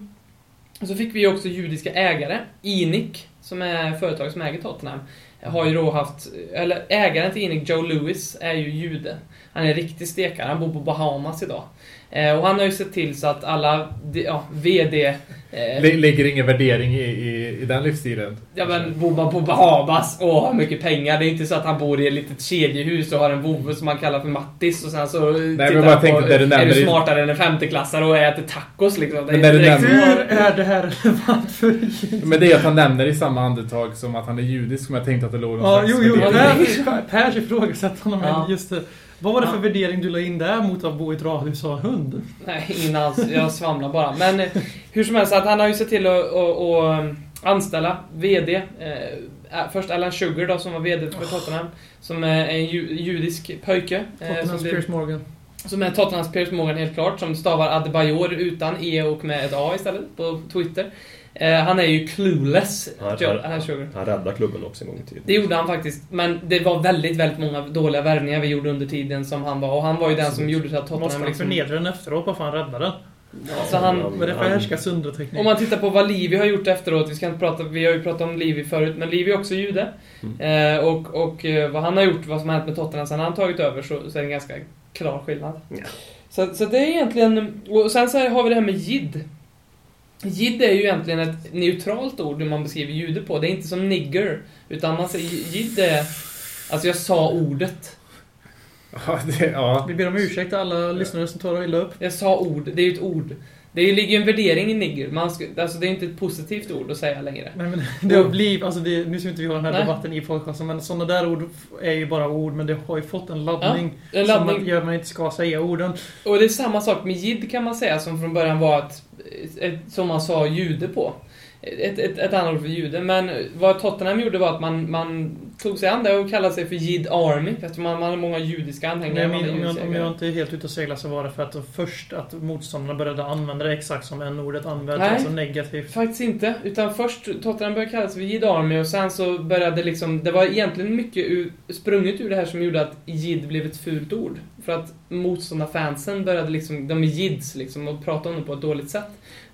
så fick vi ju också judiska ägare. Inic, som är företaget som äger Tottenham, har ju då haft, eller ägaren till Inic, Joe Lewis, är ju jude. Han är en riktig stekare, han bor på Bahamas idag. Eh, och han har ju sett till så att alla, ja, VD... Eh, Lä- Lägger ingen värdering i, i, i den livsstilen. Ja men bor man på Bahamas och har mycket pengar, det är inte så att han bor i ett litet kedjehus och har en vovve som man kallar för Mattis och sen så men tittar bara han tänkte på, du är du i- smartare än en femteklassare och äter tacos liksom. Det Men är när du nämner- Hur är det här *laughs* relevant för Men det är att han nämner i samma andetag som att han är judisk, som jag tänkte att det låg någon Ja, slags jo, jo. värdering. Per, Pers ifrågasättande, men Ja. just det. Vad var det för Ja. värdering du la in där mot att bo i ett radhus och ha hund? Nej, ingen alls. Jag svamlar bara. Men eh, hur som helst, att han har ju sett till att, att, att anställa VD. Eh, först Alan Sugar då, som var VD för Tottenham. Som är en ju, judisk pojke. eh, Tottenhams Piers Morgan. Som är Tottenhams Piers Morgan helt klart, som stavar Adebayor utan E och med ett A istället på Twitter. Eh, han är ju clueless, Han, Joe han, Sugar. han räddade klubben också en gång i tiden. Det gjorde han faktiskt, men det var väldigt, väldigt många dåliga värvningar vi gjorde under tiden som han var. Och han var ju den som gjorde så att Måste Tottenham han liksom... förnedra den efteråt bara för han räddade den? Så han, Vad det för härska sönder-teknik? om man tittar på vad Livi har gjort efteråt, vi ska inte prata, vi har ju pratat om Livi förut, men Livi är också jude. Eh, och och eh, vad han har gjort, vad som har hänt med Tottenham sen han tagit över, så, så är det en ganska klar skillnad. Ja. Så, så det är egentligen, och sen så har vi det här med jid. Jid är ju egentligen ett neutralt ord när man beskriver jude på, det är inte som nigger, utan man säger jid är, alltså jag sa ordet. Ja, det, ja. Vi ber om ursäkt till alla lyssnare som tar och illa upp. Jag sa ord, det är ju ett ord. Det ligger ju en värdering i nigger, man ska, alltså det är inte ett positivt ord att säga längre. Nej, men *laughs* det har blivit, alltså det, nu ska inte vi ha den här Nej. debatten i podcasten, men sådana där ord är ju bara ord, men det har ju fått en laddning. Ja, en Som laddning. man gör att man inte ska säga orden. Och det är samma sak med jid kan man säga, som från början var ett, ett som man sa jude på. Ett, ett, ett annat ord för jude. Men vad Tottenham gjorde var att man, man tog sig an det och kallade sig för Jid Army, eftersom man, man har många judiska anhängare. Nej, om, jag, om jag inte är helt ute och seglar så var det för att först att motståndarna började använda det exakt som en ordet används, Nej. alltså negativt. Faktiskt inte, utan först Tottenham började kallas för Jid Army och sen så började liksom, det var egentligen mycket ur, sprunget ur det här som gjorde att Jid blev ett fult ord. För att motståndarfansen började liksom, de är Jids liksom och pratade om det på ett dåligt sätt.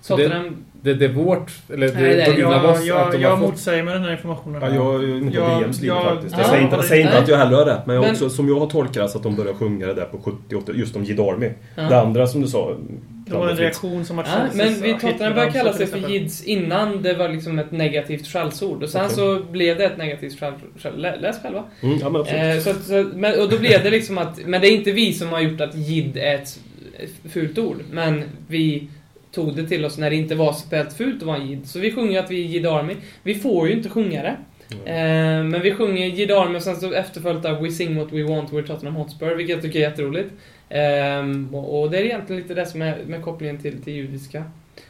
Så det- Tottenham, Det, det är vårt, eller det, Nej, det är- Jag, oss, att jag, de jag har fått... motsäger med den här informationen. Ja, jag är på Ja, VMs linje ja, faktiskt. ja, Jag säger inte, jag säger inte att jag heller har rätt, men, Men- också, som jag har tolkat det så att de började sjunga det där på 78, just om Jid Army. Ja. Det andra som du sa, Det var en reaktion som att Ja, men vi Tottenham började kalla sig för Jids innan det var liksom ett negativt skällsord. Och sen Okej. så blev det ett negativt skäll... skäll lä- läs själva. Mm, ja men absolut. Eh, så, så, men, och då blev det liksom att... Men det är inte vi som har gjort att Jid är ett fult ord. Men vi tog det till oss när det inte var speciellt fult att vara en Jid. Så vi sjunger att vi är Jid Army. Vi får ju inte sjunga det. Eh, men vi sjunger Jid Army och sen så efterföljt av We sing what we want, we're Tottenham Hotspur, vilket jag tycker är jätteroligt. Eh, och, det är egentligen lite det som är med kopplingen till, till judiska.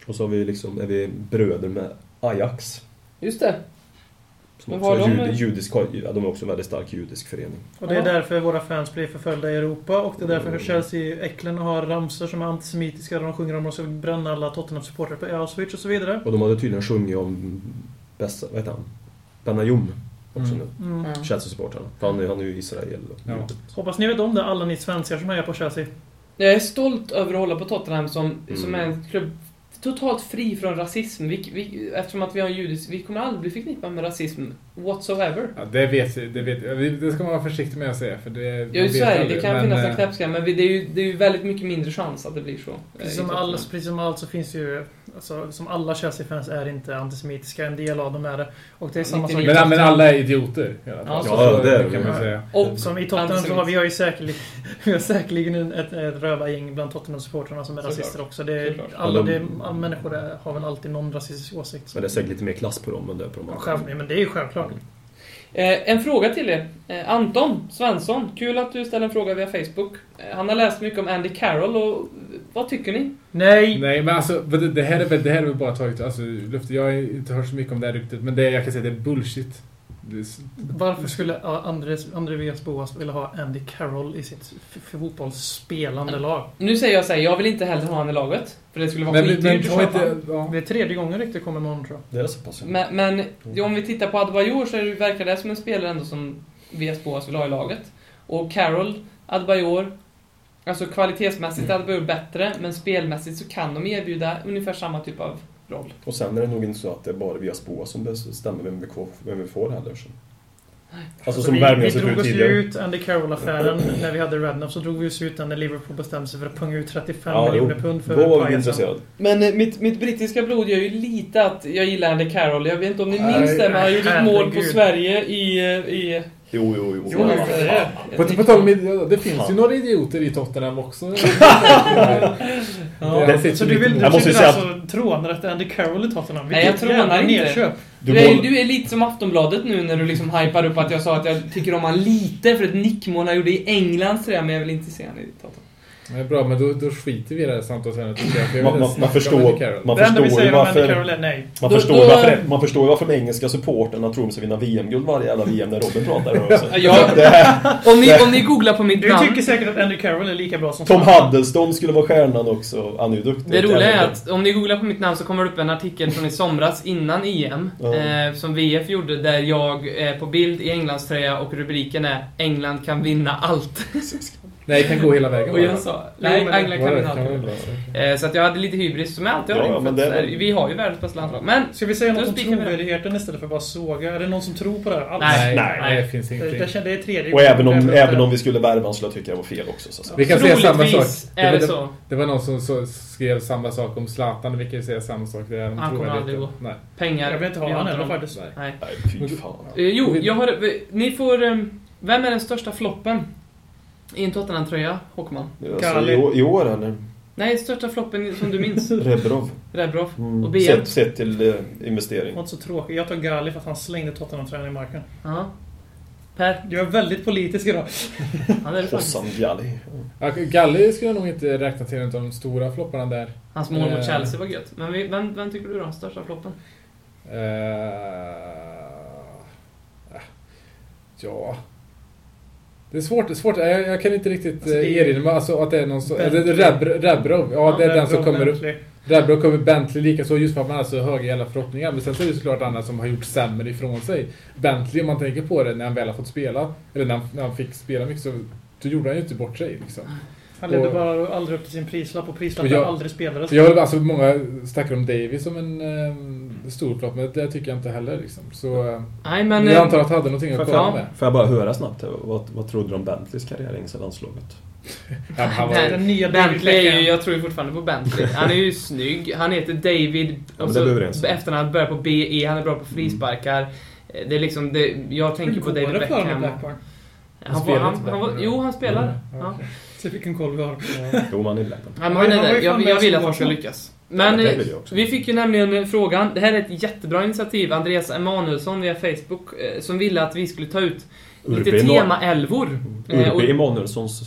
Och så har vi liksom, är vi bröder med Ajax. Just det. Som också de- jud, judisk, ja, de är också en väldigt stark judisk förening. Och det är därför våra fans blir förföljda i Europa och det är därför Chelsea-äcklen har ramsor som är antisemitiska där de sjunger om att de ska bränna alla Tottenham-supportrar på Auschwitz och så vidare. Och de hade tydligen sjungit om bästa, vad heter han? Benayoum också Mm. nu. Mm. Ja. Chelsea-supportrarna. Han, han är ju Israel. Ja. Hoppas ni vet om det, alla ni svenskar som är på Chelsea. Jag är stolt över att hålla på Tottenham som, Mm. som är en klubb totalt fri från rasism. Vi, vi, eftersom att vi har en judisk... Vi kommer aldrig bli förknippade med rasism whatsoever. Ja, det vet jag, det vet. Vi- Det ska man vara försiktig med att säga för det... Ja, i Sverige, aldrig, det kan men, finnas eh, en knäppskatt, men vi, det, är ju, det är ju väldigt mycket mindre chans att det blir så. eh, Precis i som, alla, precis som allt så finns ju... Alltså, som alla Chelsea-fans är inte antisemitiska, en del av dem är det. Och det är samma sak... 99. Men, men alla är idioter Ja, så- Ja, det är kan man säga. Och Som i Tottenham så har vi har ju säkerligen, *laughs* vi har säkerligen en- ett, ett rövargäng bland Tottenham-supportrarna som är Såklart. rasister också. Det alla, Ja, de- det, alla människor är, har väl alltid någon rasistisk åsikt. Men det är säkert lite mer klass på dem än det är på de Ja, andra. själv, nej, men det är ju självklart. Eh, en fråga till er. Eh, Anton Svensson, kul att du ställer en fråga via Facebook. Eh, han har läst mycket om Andy Carroll och vad tycker ni? Nej! Nej men alltså, det, här är väl, det här är väl bara taget alltså, luften. Jag har inte hört så mycket om det här ryktet, men det, jag kan säga det är bullshit. Det är, Varför skulle Andres, Andreas Boas vilja ha Andy Carroll i sitt fotbollsspelande lag? Nu säger jag så här, jag vill inte heller ha honom i laget. För det skulle vara men, men, skitdyrt att köpa. inte, ja. Det är tredje gången ryktet kommer imorgon tror jag. Det är så pass. Men, men om vi tittar på Adebayor så är det, verkar det som en spelare ändå som VS Boas vill ha i laget. Och Carroll, Adebayor, alltså kvalitetsmässigt är Adebayor bättre, men spelmässigt så kan de erbjuda ungefär samma typ av roll. Och sen är det nog inte så att det är bara via Spoa som bestämmer vem vi, får- vem vi får heller. Så. Alltså som vi, vi drog oss ju tidigare. ut Andy Carroll-affären *clears throat* när vi hade Redknapp så drog vi oss ut den när Liverpool bestämde sig för att punga ut 35 Ja, miljoner jo. pund för Då var vi intresserade. Men eh, mitt, mitt brittiska blod gör ju lite att jag gillar Andy Carroll. Jag vet inte om ni minns det, men han gjorde ett mål på. Sverige i... eh, i Jo, jo, jo. Jo, På, på tal om det finns ju några idioter i Tottenham också. *laughs* Ja. Så du vill du Jag måste tycker alltså trånar efter Andy Carroll i Tottenham? Nej, jag trånar jävla inte. nedköp. Du Du är, du är lite som Aftonbladet nu när du liksom hypar upp att jag sa att jag tycker om han lite för ett nickmål han gjorde i Englands tröja, men jag vill inte se han i Tottenham. Det är bra, men då, då skiter vi i det här samtalsämnet Man, man, man, förstår, man, förstår ju varför, nej. man, Då- förstår då- varför, man förstår varför de engelska supporterna tror de ska vinna VM-guld varje jävla VM när Robin pratar *laughs* också. Ja, Det om, ni, om ni googlar på mitt Du namn... tycker säkert att Andy Carroll är lika bra som Tom Zlatan. Huddleston skulle vara stjärnan också. Han är ju duktig. Det roliga är att om ni googlar på mitt namn så kommer det upp en artikel från i somras innan EM eh, som VF gjorde där jag är på bild i Englandströja och rubriken är England kan vinna allt. Nej, det kan gå hela vägen. Och jag sa, nej, Anglia kan Var vi det- ha. kan vi bra. Eh, Så att jag hade lite hybris, som jag alltid har. Ja, för men att det- Vi har ju världens bästa landslag. Men, Ska vi säga något om det. trovärdigheten istället för bara såga? Är det någon som tror på det här alls? Nej. Nej, nej, det finns Det, ingenting. det, kände- det är tredje Och även om, jag även om vi skulle värva honom skulle jag tycka det var fel också. Så att säga. Vi kan säga samma sak. troligtvis är det så. Det var någon som så, skrev samma sak om Zlatan, vi kan ju säga samma sak. Det är Han kommer aldrig gå. Nej. Pengar. Jag vill inte ha har han heller dem. faktiskt. Nej. Nej. Nej, fy fan. Eh, Jo, jag har... Ni får... eh, Vem är den största floppen? I en Tottenham-tröja, Håkman? Alltså, i, år- I år eller? Nej, största floppen som du minns. *laughs* Rebrov. Rebrov. Mm. Och BM. Sett, sett till eh, Det investering. var inte så tråkigt. Jag tar Gali för att han slängde Tottenham-tröjan i marken. Ja. Per? Jag är väldigt politisk idag. *laughs* Han är det Jalli. Ja, Galli skulle jag nog inte räkna till en av de stora flopparna där. Hans mål mot Eh. Chelsea var gött. Men vi- vem, vem tycker du då? Största floppen? Eh, ja... Det är svårt, det är svårt. Jag, jag kan inte riktigt Alltså, det eh, erinra mig alltså, att det är någon som... Reb- Rebrov, ja det är den som kommer upp. Rebrov kommer Bentley lika så just för att man har så höga jävla förhoppningar. Men sen så är det såklart andra som har gjort sämre ifrån sig. Bentley, om man tänker på det, när han väl har fått spela, eller när han, när han fick spela mycket så, så gjorde han ju inte bort sig liksom. Han levde Och- bara aldrig upp till sin prislapp och prislappen jag- aldrig spelades. För jag alltså många snackar om Davis som en eh, stor flopp, men det tycker jag inte heller liksom. Så eh, Nej, men... jag eh, antar att han hade någonting att Får komma med. Får jag bara höra snabbt, vad, vad trodde du om Bentleys karriär i landslaget? Ja, han var, Nej. Den nya Bentley är ju, jag tror ju fortfarande på Bentley. Han är ju snygg. Han heter David. Och vi så efternamnet börjar på BE. Han är bra på frisparkar. Eh, Det är liksom, det, jag tänker på David för Beckham. Han, han, han Blackburn, jo, han spelar. Mm, Ja. Se vilken koll vi har. Jo, man är Blackburn. Jag, vill att han ska lyckas. Men Ja, eh, vi fick ju nämligen eh, frågan. Det här är ett jättebra initiativ. Andreas Emanuelsson via Facebook eh, som ville att vi skulle ta ut lite tema-älvor. Urbe Emanuelssons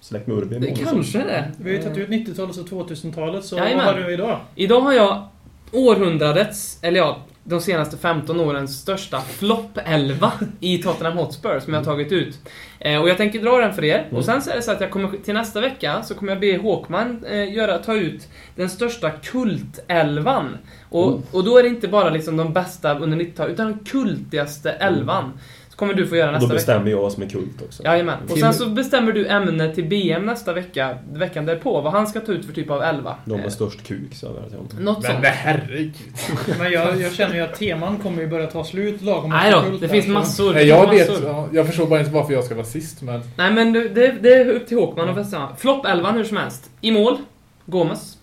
släkt med Urbe Det Emanuelsson. kanske det. Vi har ju tagit ut 90-talet och 2000-talet, så Jajamän. vad har du idag? Idag har jag århundradets, eller ja, de senaste 15 årens största flopp-elva i Tottenham Hotspur som jag har tagit ut. Eh, och jag tänker dra den för er. Och sen så är det så att jag kommer till nästa vecka så kommer jag be Håkman eh, göra, ta ut den största kultelvan. Och, Oh. och då är det inte bara liksom de bästa under 90-talet, utan den kultigaste elvan. Så kommer du få göra Och nästa då vecka. bestämmer jag vad som är kult också. Jajamän. Och Till- sen så bestämmer du ämne till BM nästa vecka, veckan därpå, vad han ska ta ut för typ av elva. De med Eh, störst kuk, så jag vet inte. Något Men sånt. nej, herregud. Men jag, jag känner ju att teman kommer ju börja ta slut lagom Nej då, Kult det finns massor. Nej, det jag vet, ja, jag förstår bara inte varför jag ska vara sist men... Nej men det, det, det är upp till Håkman att bestämma. Flopp 11 hur som helst. I mål, Gomes.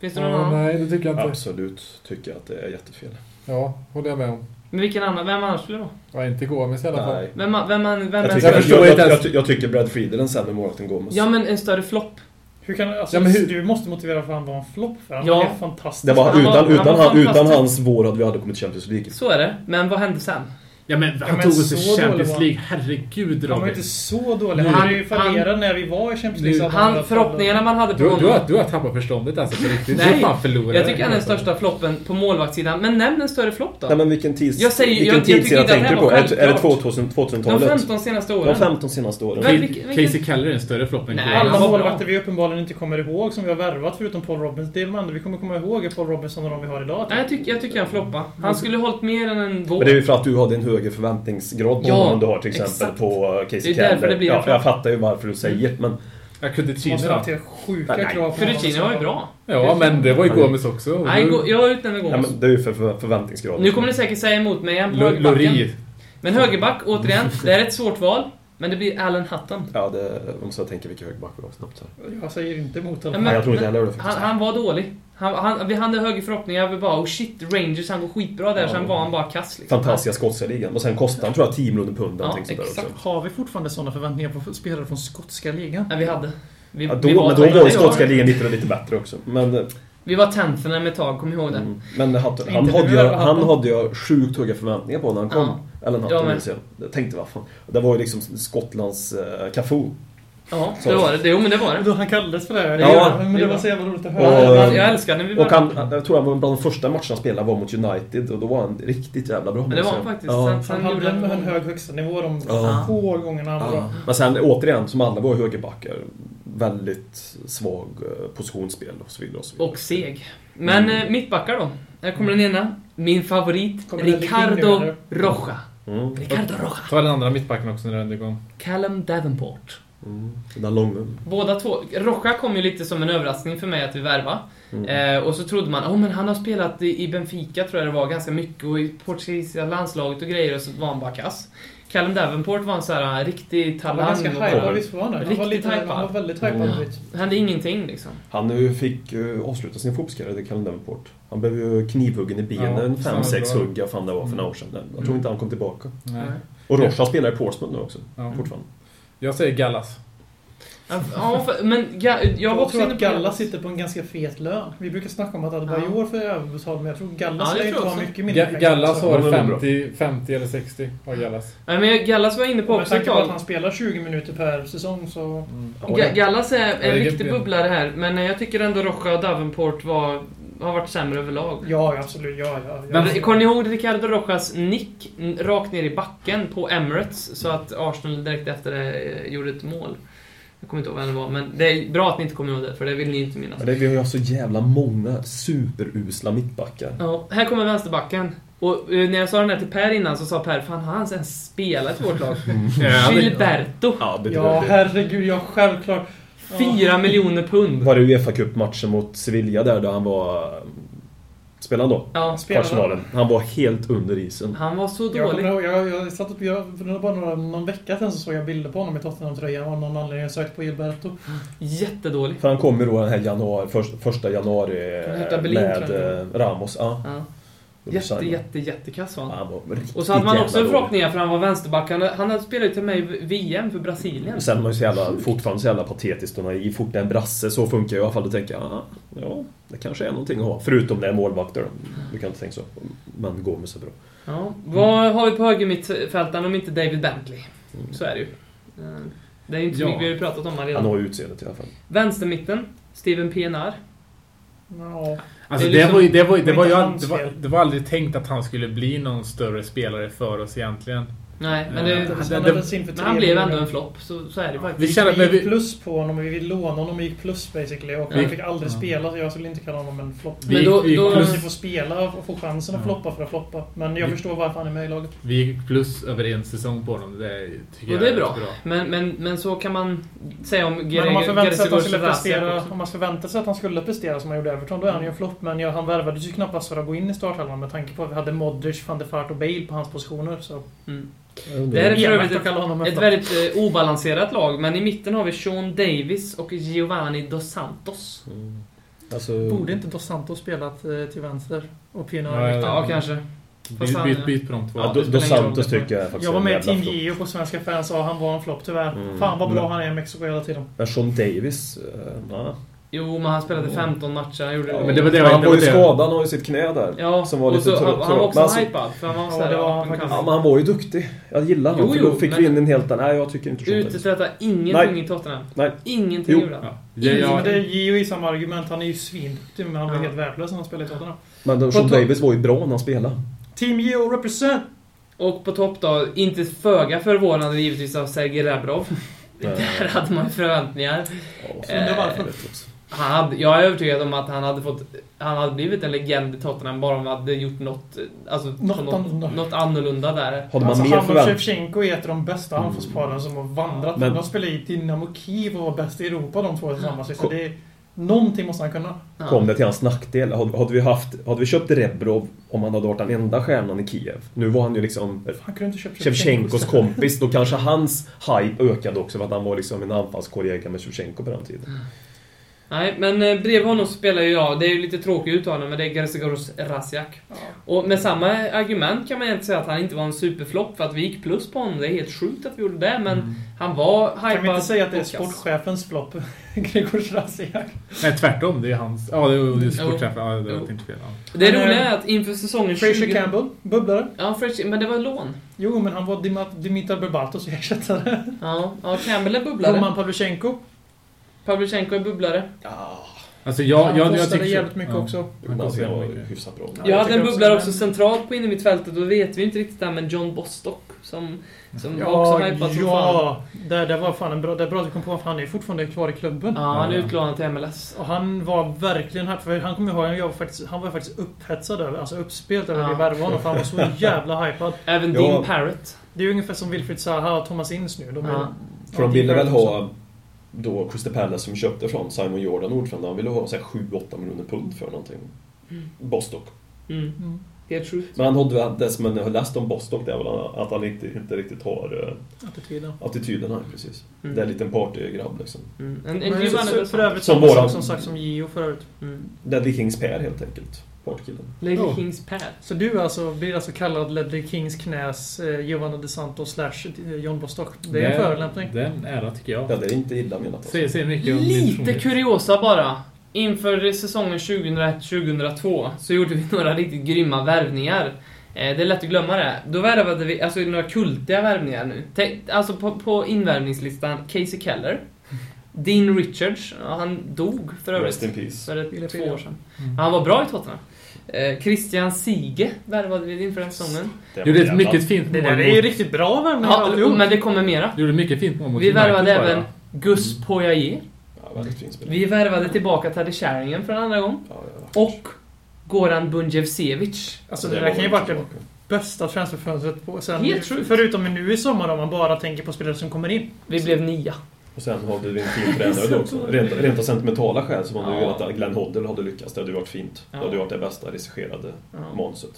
Finns det någon Ja, annan? nej, det tycker jag inte. Absolut tycker jag att det är jättefel. Ja, håller jag med om. Men vilken annan? Vem annars skulle det vara? Ja, inte Gomes i alla fall. Nej. Vem, vem, vem, vem Jag, tycker, Jag jag, förstår jag, inte jag, ens- jag, tycker Brad Friedel är en sämre målvakt än Gomes. Ja men en större flopp. Hur kan, alltså, Ja, men hur- Du måste motivera för han var en flopp för han Ja. var helt fantastisk. det var, Han var- utan, han utan, utan hans vår hade vi aldrig kommit till Champions League. Så är det. Men vad hände sen? Ja men han men tog oss så till Champions League. Herregud Han var Robin. inte så dålig. Han hade ju Han- fallerat när vi var i Champions League. Han, förhoppningarna man hade på Du, du, honom. har, du har tappat förståndet alltså på riktigt. Nej, du fan förlorare. Jag tycker han är den största floppen på målvaktssidan. Men nämn en större flopp då. Nej men vilken tids, Jag säger- vilken jag- jag att det tänker här du på? Är, det- är det självklart. 2000, De 2000-talet? 15 senaste De åren. 15 senaste åren. Men- Ca- vilken- vilken- Casey Keller är en större flopp än Nej, han Alla målvakter vi uppenbarligen inte kommer ihåg som vi har värvat förutom Paul Robinson. Det är de enda vi kommer komma ihåg är Paul Robinson och de vi har idag. Nej, jag tycker, jag tycker han floppa. Han skulle hållit mer än en vår. Men det är ju för att du hade en högre förväntningsgrad Ja, än du har till exempel exakt. på Det Casey är därför Keller. det blir en Ja, jag fattar ju varför du säger men Jag kunde Måste ha sjuka Nej, krav Fiorentina var ju bra. Ja, men det var ju Gomes också. Nej, gå- jag utnämner Ja, Gomes. men det är ju för, för förväntningsgraden. Nu kommer ni säkert säga emot mig igen på Lo- högerbacken. Lori. Men högerback, återigen, det är ett svårt val. Men det blir Alan Hutton. Ja, det, jag tänker vilka högerback vi har snabbt här. Jag säger inte emot honom. men- Nej, jag tror inte heller det Han, han var dålig. Han, han, vi hade högre förhoppningar. Vi bara oh shit, Rangers, han går skitbra där. Ja. Sen var han bara kass liksom. Fantastiska skotska ligan. Och sen kostade han tror jag 10 miljoner pund. Ja, exakt. Har vi fortfarande sådana förväntningar på spelare från skotska ligan? Ja, vi hade. Vi, Ja, vi då, men då var ju skotska ligan lite, lite bättre också. Men, eh, Vi var tenthorna med ett tag, kom ihåg det. mm, men han, Inte han, hade fall. han hade ju sjukt höga förväntningar på när han kom. Eller Ja, något, men- minns jag. Jag tänkte vad fan. Det var ju liksom Skottlands uh, Cafu. Ja, det var det. Jo, men det var det. Då han kallades för det. Ja, men det det var- så jävla roligt att Och- höra. Jag, jag älskar när vi Och han, jag tror han var bland de första matcherna han spelade var mot United och då var han riktigt jävla bra. Men det var han faktiskt. säga. Sen, Han sen hade gjorde en, en han... hög högsta nivå de Ja. få gångerna han var Ja. Men sen återigen, som alla var högerbackar, väldigt svag eh, positionsspel och så vidare. Och, så vidare. Och seg. Men Mm. eh, mittbackar då. Här kommer den ena. Min favorit, Ricardo Roja. Mm. Ricardo Roja. Ta den andra mittbacken också när den är igång. Callum Davenport. Mm. Den långa. Båda två. Rocha kom ju lite som en överraskning för mig att vi värva. Mm. Eh, och så trodde man, oh, men han har spelat i, Benfica tror jag det var ganska mycket och i portugisiska landslaget och grejer och så var han bara kass. Callum Davenport var en sån här riktig Han talang. var ganska hypad, visst var han det? Han var, Riktigt lite, han var väldigt hypad. Mm. hände ingenting liksom. Han eh, fick eh, avsluta sin fotbollskarriär i Callen Davenport. Han blev ju knivhuggen i benen, Ja, fem sex hugg, vad fan det var för några år sedan. Jag tror Mm. inte han kom tillbaka. Nej. Och Rocha spelar i Portsmouth nu också, Ja. fortfarande. Jag säger Gallas. Ja, för, men jag, Jag, också tror att på Galla sitter på en ganska fet lön. Vi brukar snacka om att Adebayor får överbetalt, men jag tror Gallas Ja, lär inte jag ha mycket mindre Ga- Gallas har Ja, det är bra. 50, 50 eller 60. Har Gallas. Nej, men Gallas var inne på Med också tanke på att han spelar 20 minuter per säsong så... Mm. Ga- Gallas är Ja, det en riktig bubblare här, men jag tycker ändå Rocha och Davenport var, har varit sämre överlag. Ja, absolut. Ja, ja. ja. Men- Kommer ni ihåg Ricardo Rojas nick rakt ner i backen på Emirates så att Arsenal direkt efter det eh, gjorde ett mål? Jag kommer inte ihåg vem det var, men det är bra att ni inte kommer ihåg det, för det vill ni inte minnas. Det, vi har ju så jävla många superusla mittbackar. Ja, här kommer vänsterbacken. Och eh, när jag sa den här till Per innan så sa Per, fan har han ens spelat i vårt lag? *laughs* Ja, det- Gilberto! Ja, Ja, herregud. Ja, självklart. Fyra miljoner pund. var det Uefa Cup-matchen mot Sevilla där, då han var... Spelade han då? Ja, Spelade Kvartsfinalen. Han var helt under isen. han var så Jag, kommer dålig. ihåg, jag, jag satt upp, jag, för det var bara några, någon vecka sedan så såg jag bilder på honom i Tottenham-tröjan av någon anledning. Jag sökte på Gilberto. Jättedålig. För han kom ju då den här januari, först, första januari med jag. eh, Ramos. Ja. Ja. Jätte, han. jätte, jättekass var Ja, han. Han var riktigt Och så hade man också förhoppningar för han var vänsterback. Han, han hade spelat ju till mig i VM för Brasilien. Sen man ju så jävla, fortfarande så jävla patetiskt och naiv. Fort det är en brasse så funkar jag i alla fall. Då tänker jag, ah, ja, det kanske är någonting att ha. Förutom det är målvakter. Du kan inte tänka så. Men Gomes är bra. Ja. Vad har vi på högermittfältaren om inte David Bentley? Så är det ju. Eh, Det är ju inte så Ja. mycket, vi har pratat om han Han redan. har ju utseendet i alla fall. Vänstermitten, Steven PNR. Ja. Alltså Det är det, var det, var, det var det, var, det var aldrig tänkt att han skulle bli någon större spelare för oss egentligen. Nej, men, Eh, det, det- Han det- hade sin för men han blev ändå en flopp, så, så är det Vi faktiskt. känner- Vi gick vi- plus på honom, vi ville låna honom och gick plus basically. Och Ja. han fick aldrig Ja. spela, så jag skulle inte kalla honom en flopp. Vi, Men då- gick- vi, gick då- Han plus, måste få spela och få chansen att Ja. floppa för att floppa. Men jag Vi- förstår varför han är med i laget. vi gick plus över en säsong på honom. Det tycker Och det är jag bra. Men, men, men så kan man säga om Men om man förväntar sig att han skulle prestera, om man förväntar sig att han skulle prestera som han gjorde i Everton, då är han ju en flopp. Men ja, han värvades ju knappast för att gå in i startelvan med tanke på att vi hade Modric, van der Fart och Bale på hans positioner. Så Mm. Det här är för övrigt ett flopp. väldigt eh, obalanserat lag, men i mitten har vi Sean Davis och Giovanni Dos Santos. Mm. Alltså, Borde inte Dos Santos spelat eh, till vänster? Och Pino Ja, ja, Ja, kanske. Byt, byt, byt på de två. Ja, Dos roll. Santos tycker jag faktiskt Jag var med i Team. Geo på Svenska fans och han var en flopp tyvärr. Mm. Fan vad bra Men- han är i Mexiko hela tiden. Men Sean Davis, eh, ja. Jo, men han spelade 15 matcher. Han gjorde Ja, men det var det- han var ju skadad, han har ju sitt knä där. Ja, Som var lite så, han, han var också Men alltså- hypad. För han var Ja, så det var up han. Ja, men han var ju duktig. Jag gillar honom. Jo, för då jo, fick men- vi in en helt annan... Nej, jag tycker inte Davis. Uträtta ingenting Nej. i Tottenham. Nej. Ingenting Jo. gjorde han. Ja. Ja, Ja, men det är i samma argument. Han är ju svinduktig men han var Ja. helt värdelös när han spelade i Tottenham. Men Sean topp- Davis var ju bra när han spelade. Team Geo represent! Och på topp då, inte föga förvånande givetvis av Sergej Rebrov. *laughs* Där hade man ju förväntningar. Ja, Undrar varför. Han hade, jag är övertygad om att han hade fått... Han hade blivit en legend i Tottenham bara om han hade gjort något... Alltså, Något något, annorlunda. något annorlunda där. Hade man Alltså mer han och. Shevchenko är ett av de bästa Mm. anfallsparerna som har vandrat. Men- de spelar i Dynamo Kiev och var bäst i Europa de två tillsammans. Så det någonting måste han kunna. Kom det till hans nackdel? Hade, hade, vi haft, hade vi köpt Rebrov om han hade varit den enda stjärnan i Kiev? Nu var han ju liksom Han kunde inte köpt Shevchenkos kompis. Då kanske hans hype ökade också för att han var liksom en anfallskollega med Shevchenko på den tiden. Nej, men eh, bredvid honom spelar ju jag, det är ju lite tråkigt uttalande, men det är Gerzigoros Rasiak. Ja. Och med samma argument kan man egentligen säga att han inte var en superflopp för att vi gick plus på honom. Det är helt sjukt att vi gjorde det, men Mm. han var hypad. Kan vi inte säga att det är sportchefens flopp? *laughs* Gregors Rasiak. Nej, tvärtom. Det är hans... Ja, det är, det är sportchefen. Ja, det var inte fel. Ja. Det roliga eh, är att inför säsongen Fraser 20... Campbell, bubblare. Ja, Fraser, men det var lån. Jo, men han var Dim- Dimitar Berbatos ersättare. Ja, ja Campbell är bubblare. Roman Pavlyuchenko. Pavlyuchenko är bubblare. Alltså, jag, han jag, jag, kostade tycker... jävligt mycket ja. också. Men alltså, jag var hyfsat bra. Ja, jag jag hade en också bubblare det. också centralt på innermittfältet, då vet vi inte riktigt det här med John Bostock. Som, som var Ja, också hypad som fan. ja. Det, det var fan en bra, det är bra att du kom på för han är fortfarande kvar i klubben. Ja, han är Ja. utlånad till MLS. Och han var verkligen hype, för han kommer ihåg, jag var faktiskt, han var faktiskt upphetsad över, alltså uppspelt över Ja. vi värvade honom, för han var så *laughs* jävla hypad. Även Ja. Dean Parrott. Det är ju ungefär som Wilfried Zaha och Thomas Inns nu. De är Ja. För de ville väl ha då Crystal Palace som köpte från Simon Jordan, ordförande, han ville ha 7-8 miljoner pund för någonting. Bostock. Mm. Mm. Det är true. Men han hade, det som jag har läst om Bostock det är väl att han inte, inte riktigt har uh, Attityden. attityden här precis. Mm. Det är en liten partygrabb liksom. Mm. En, en så, Dos för övrigt Som samma våran- som sagt som Gio förut. Mm. Ledley Kings Per helt enkelt. Partykillen. Lady Ja. Kings pad. Så du alltså, blir alltså kallad Ledley Kings knäs eh, Giovanni De Santos slash eh, John Bostock. Det är en förolämpning. Det är en ära tycker jag. Ja, det är inte illa menat alltså. Säger, säger mycket Lite kuriosa bara. Inför säsongen 2001-2002 så gjorde vi *laughs* några riktigt grymma värvningar. Eh, Det är lätt att glömma det. Då värvade vi, alltså några kultiga värvningar nu. Tänk- Alltså på, på invärvningslistan, Casey Keller. *laughs* Dean Richards, han dog för Rest övrigt. in peace. För ett, två år sedan. Mm. Han var bra i Tottenham. Eh, Christian Sige värvade vi inför den säsongen. Det Gjorde ett mycket fint Det mål där är ju riktigt bra värvningar Ja, alltihop. men det kommer mera. Gjorde mycket fint mål mot Vi United värvade även Gus Poirier. Ja, väldigt fint spel. Vi värvade tillbaka Teddy Sheringham för en andra gång. Ja, ja, Och Goran Bunjevcevic. Alltså Det det där kan ju varit det bästa transferfönstret på sen. Helt. Förutom nu i sommar om man bara tänker på spelare som kommer in. Vi blev nia. Och sen hade vi en fin tränare då också. Rent, rent av sentimentala skäl så hade vi Ja. velat att Glenn Hoddle hade lyckats. Det hade varit fint. Ja. Det hade varit det bästa regisserade Ja. manuset.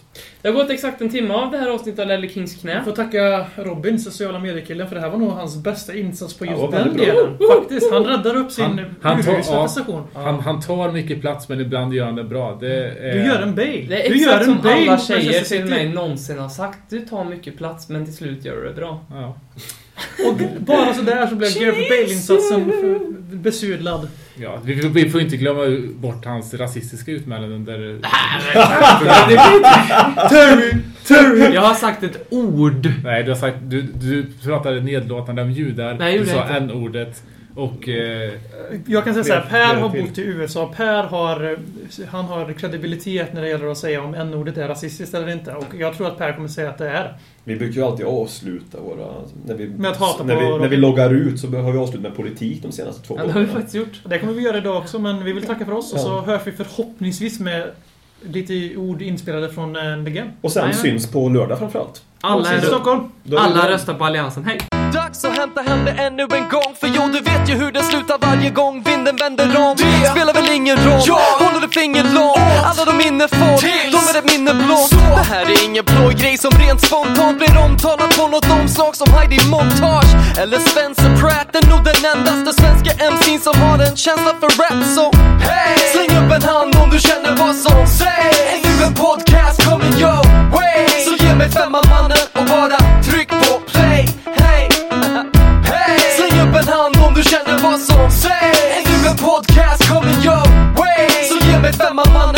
Det har gått exakt en timme av det här avsnittet av Lelle Kings knä. Jag får tacka Robin, sociala mediekillen, för det här var nog hans bästa insats på just den delen. Faktiskt. Han räddar upp sin Han- han tar- prestation. Han, han tar mycket plats men ibland gör han det bra. Det är, Du gör en Bale. Det är du gör exakt en som Bale alla tjejer till mig någonsin har sagt. Du tar mycket plats men till slut gör du det bra. Och bara sådär så blev Gareth Bale-insatsen besudlad. Ja, vi, vi får inte glömma bort hans rasistiska utmälanden under... *laughs* Terry! Terry! Jag har sagt ett ord. Nej, du har sagt... Du, du pratade nedlåtande om judar. Nej, du sa n-ordet. Och... Eh, Jag kan säga så här, Fler- Per har till. bott i USA. Per har, eh, han har kredibilitet när det gäller att säga om n-ordet är rasistiskt eller inte. Och jag tror att Per kommer säga att det är. Vi brukar ju alltid avsluta våra... När vi, Med att hata när vi, när vi loggar ut så har vi avslutat med politik de senaste två Ja, det har vi faktiskt gjort. Det kommer vi göra idag också, men vi vill tacka för oss. Och så Ja. hörs vi förhoppningsvis med lite ord inspelade från eh, The Game. Och sen Nej, men- syns på lördag framförallt. Alla, är, Stockholm! Då är det- alla röstar på Alliansen. Hej! så hämta hem det ännu en gång För jo, du vet ju hur det slutar varje gång vinden vänder om. Det spelar väl ingen roll, ja. håller du fingret långt Alla de minne får, de är ett minne blått. Det här är ingen blå grej som rent spontant blir omtalad på något omslag som Heidi Montage eller Spencer Pratt. Är nog den endaste svenska MC'n som har en känsla för rap så hey! Släng upp en hand om du känner vad som sägs. Är nu en podcast kommer your way. Så ge mig femman mannen och bara tryck på upp en hand om du känner vad som sägs. Ännu en podcast coming your way. Så ge mig femman mannen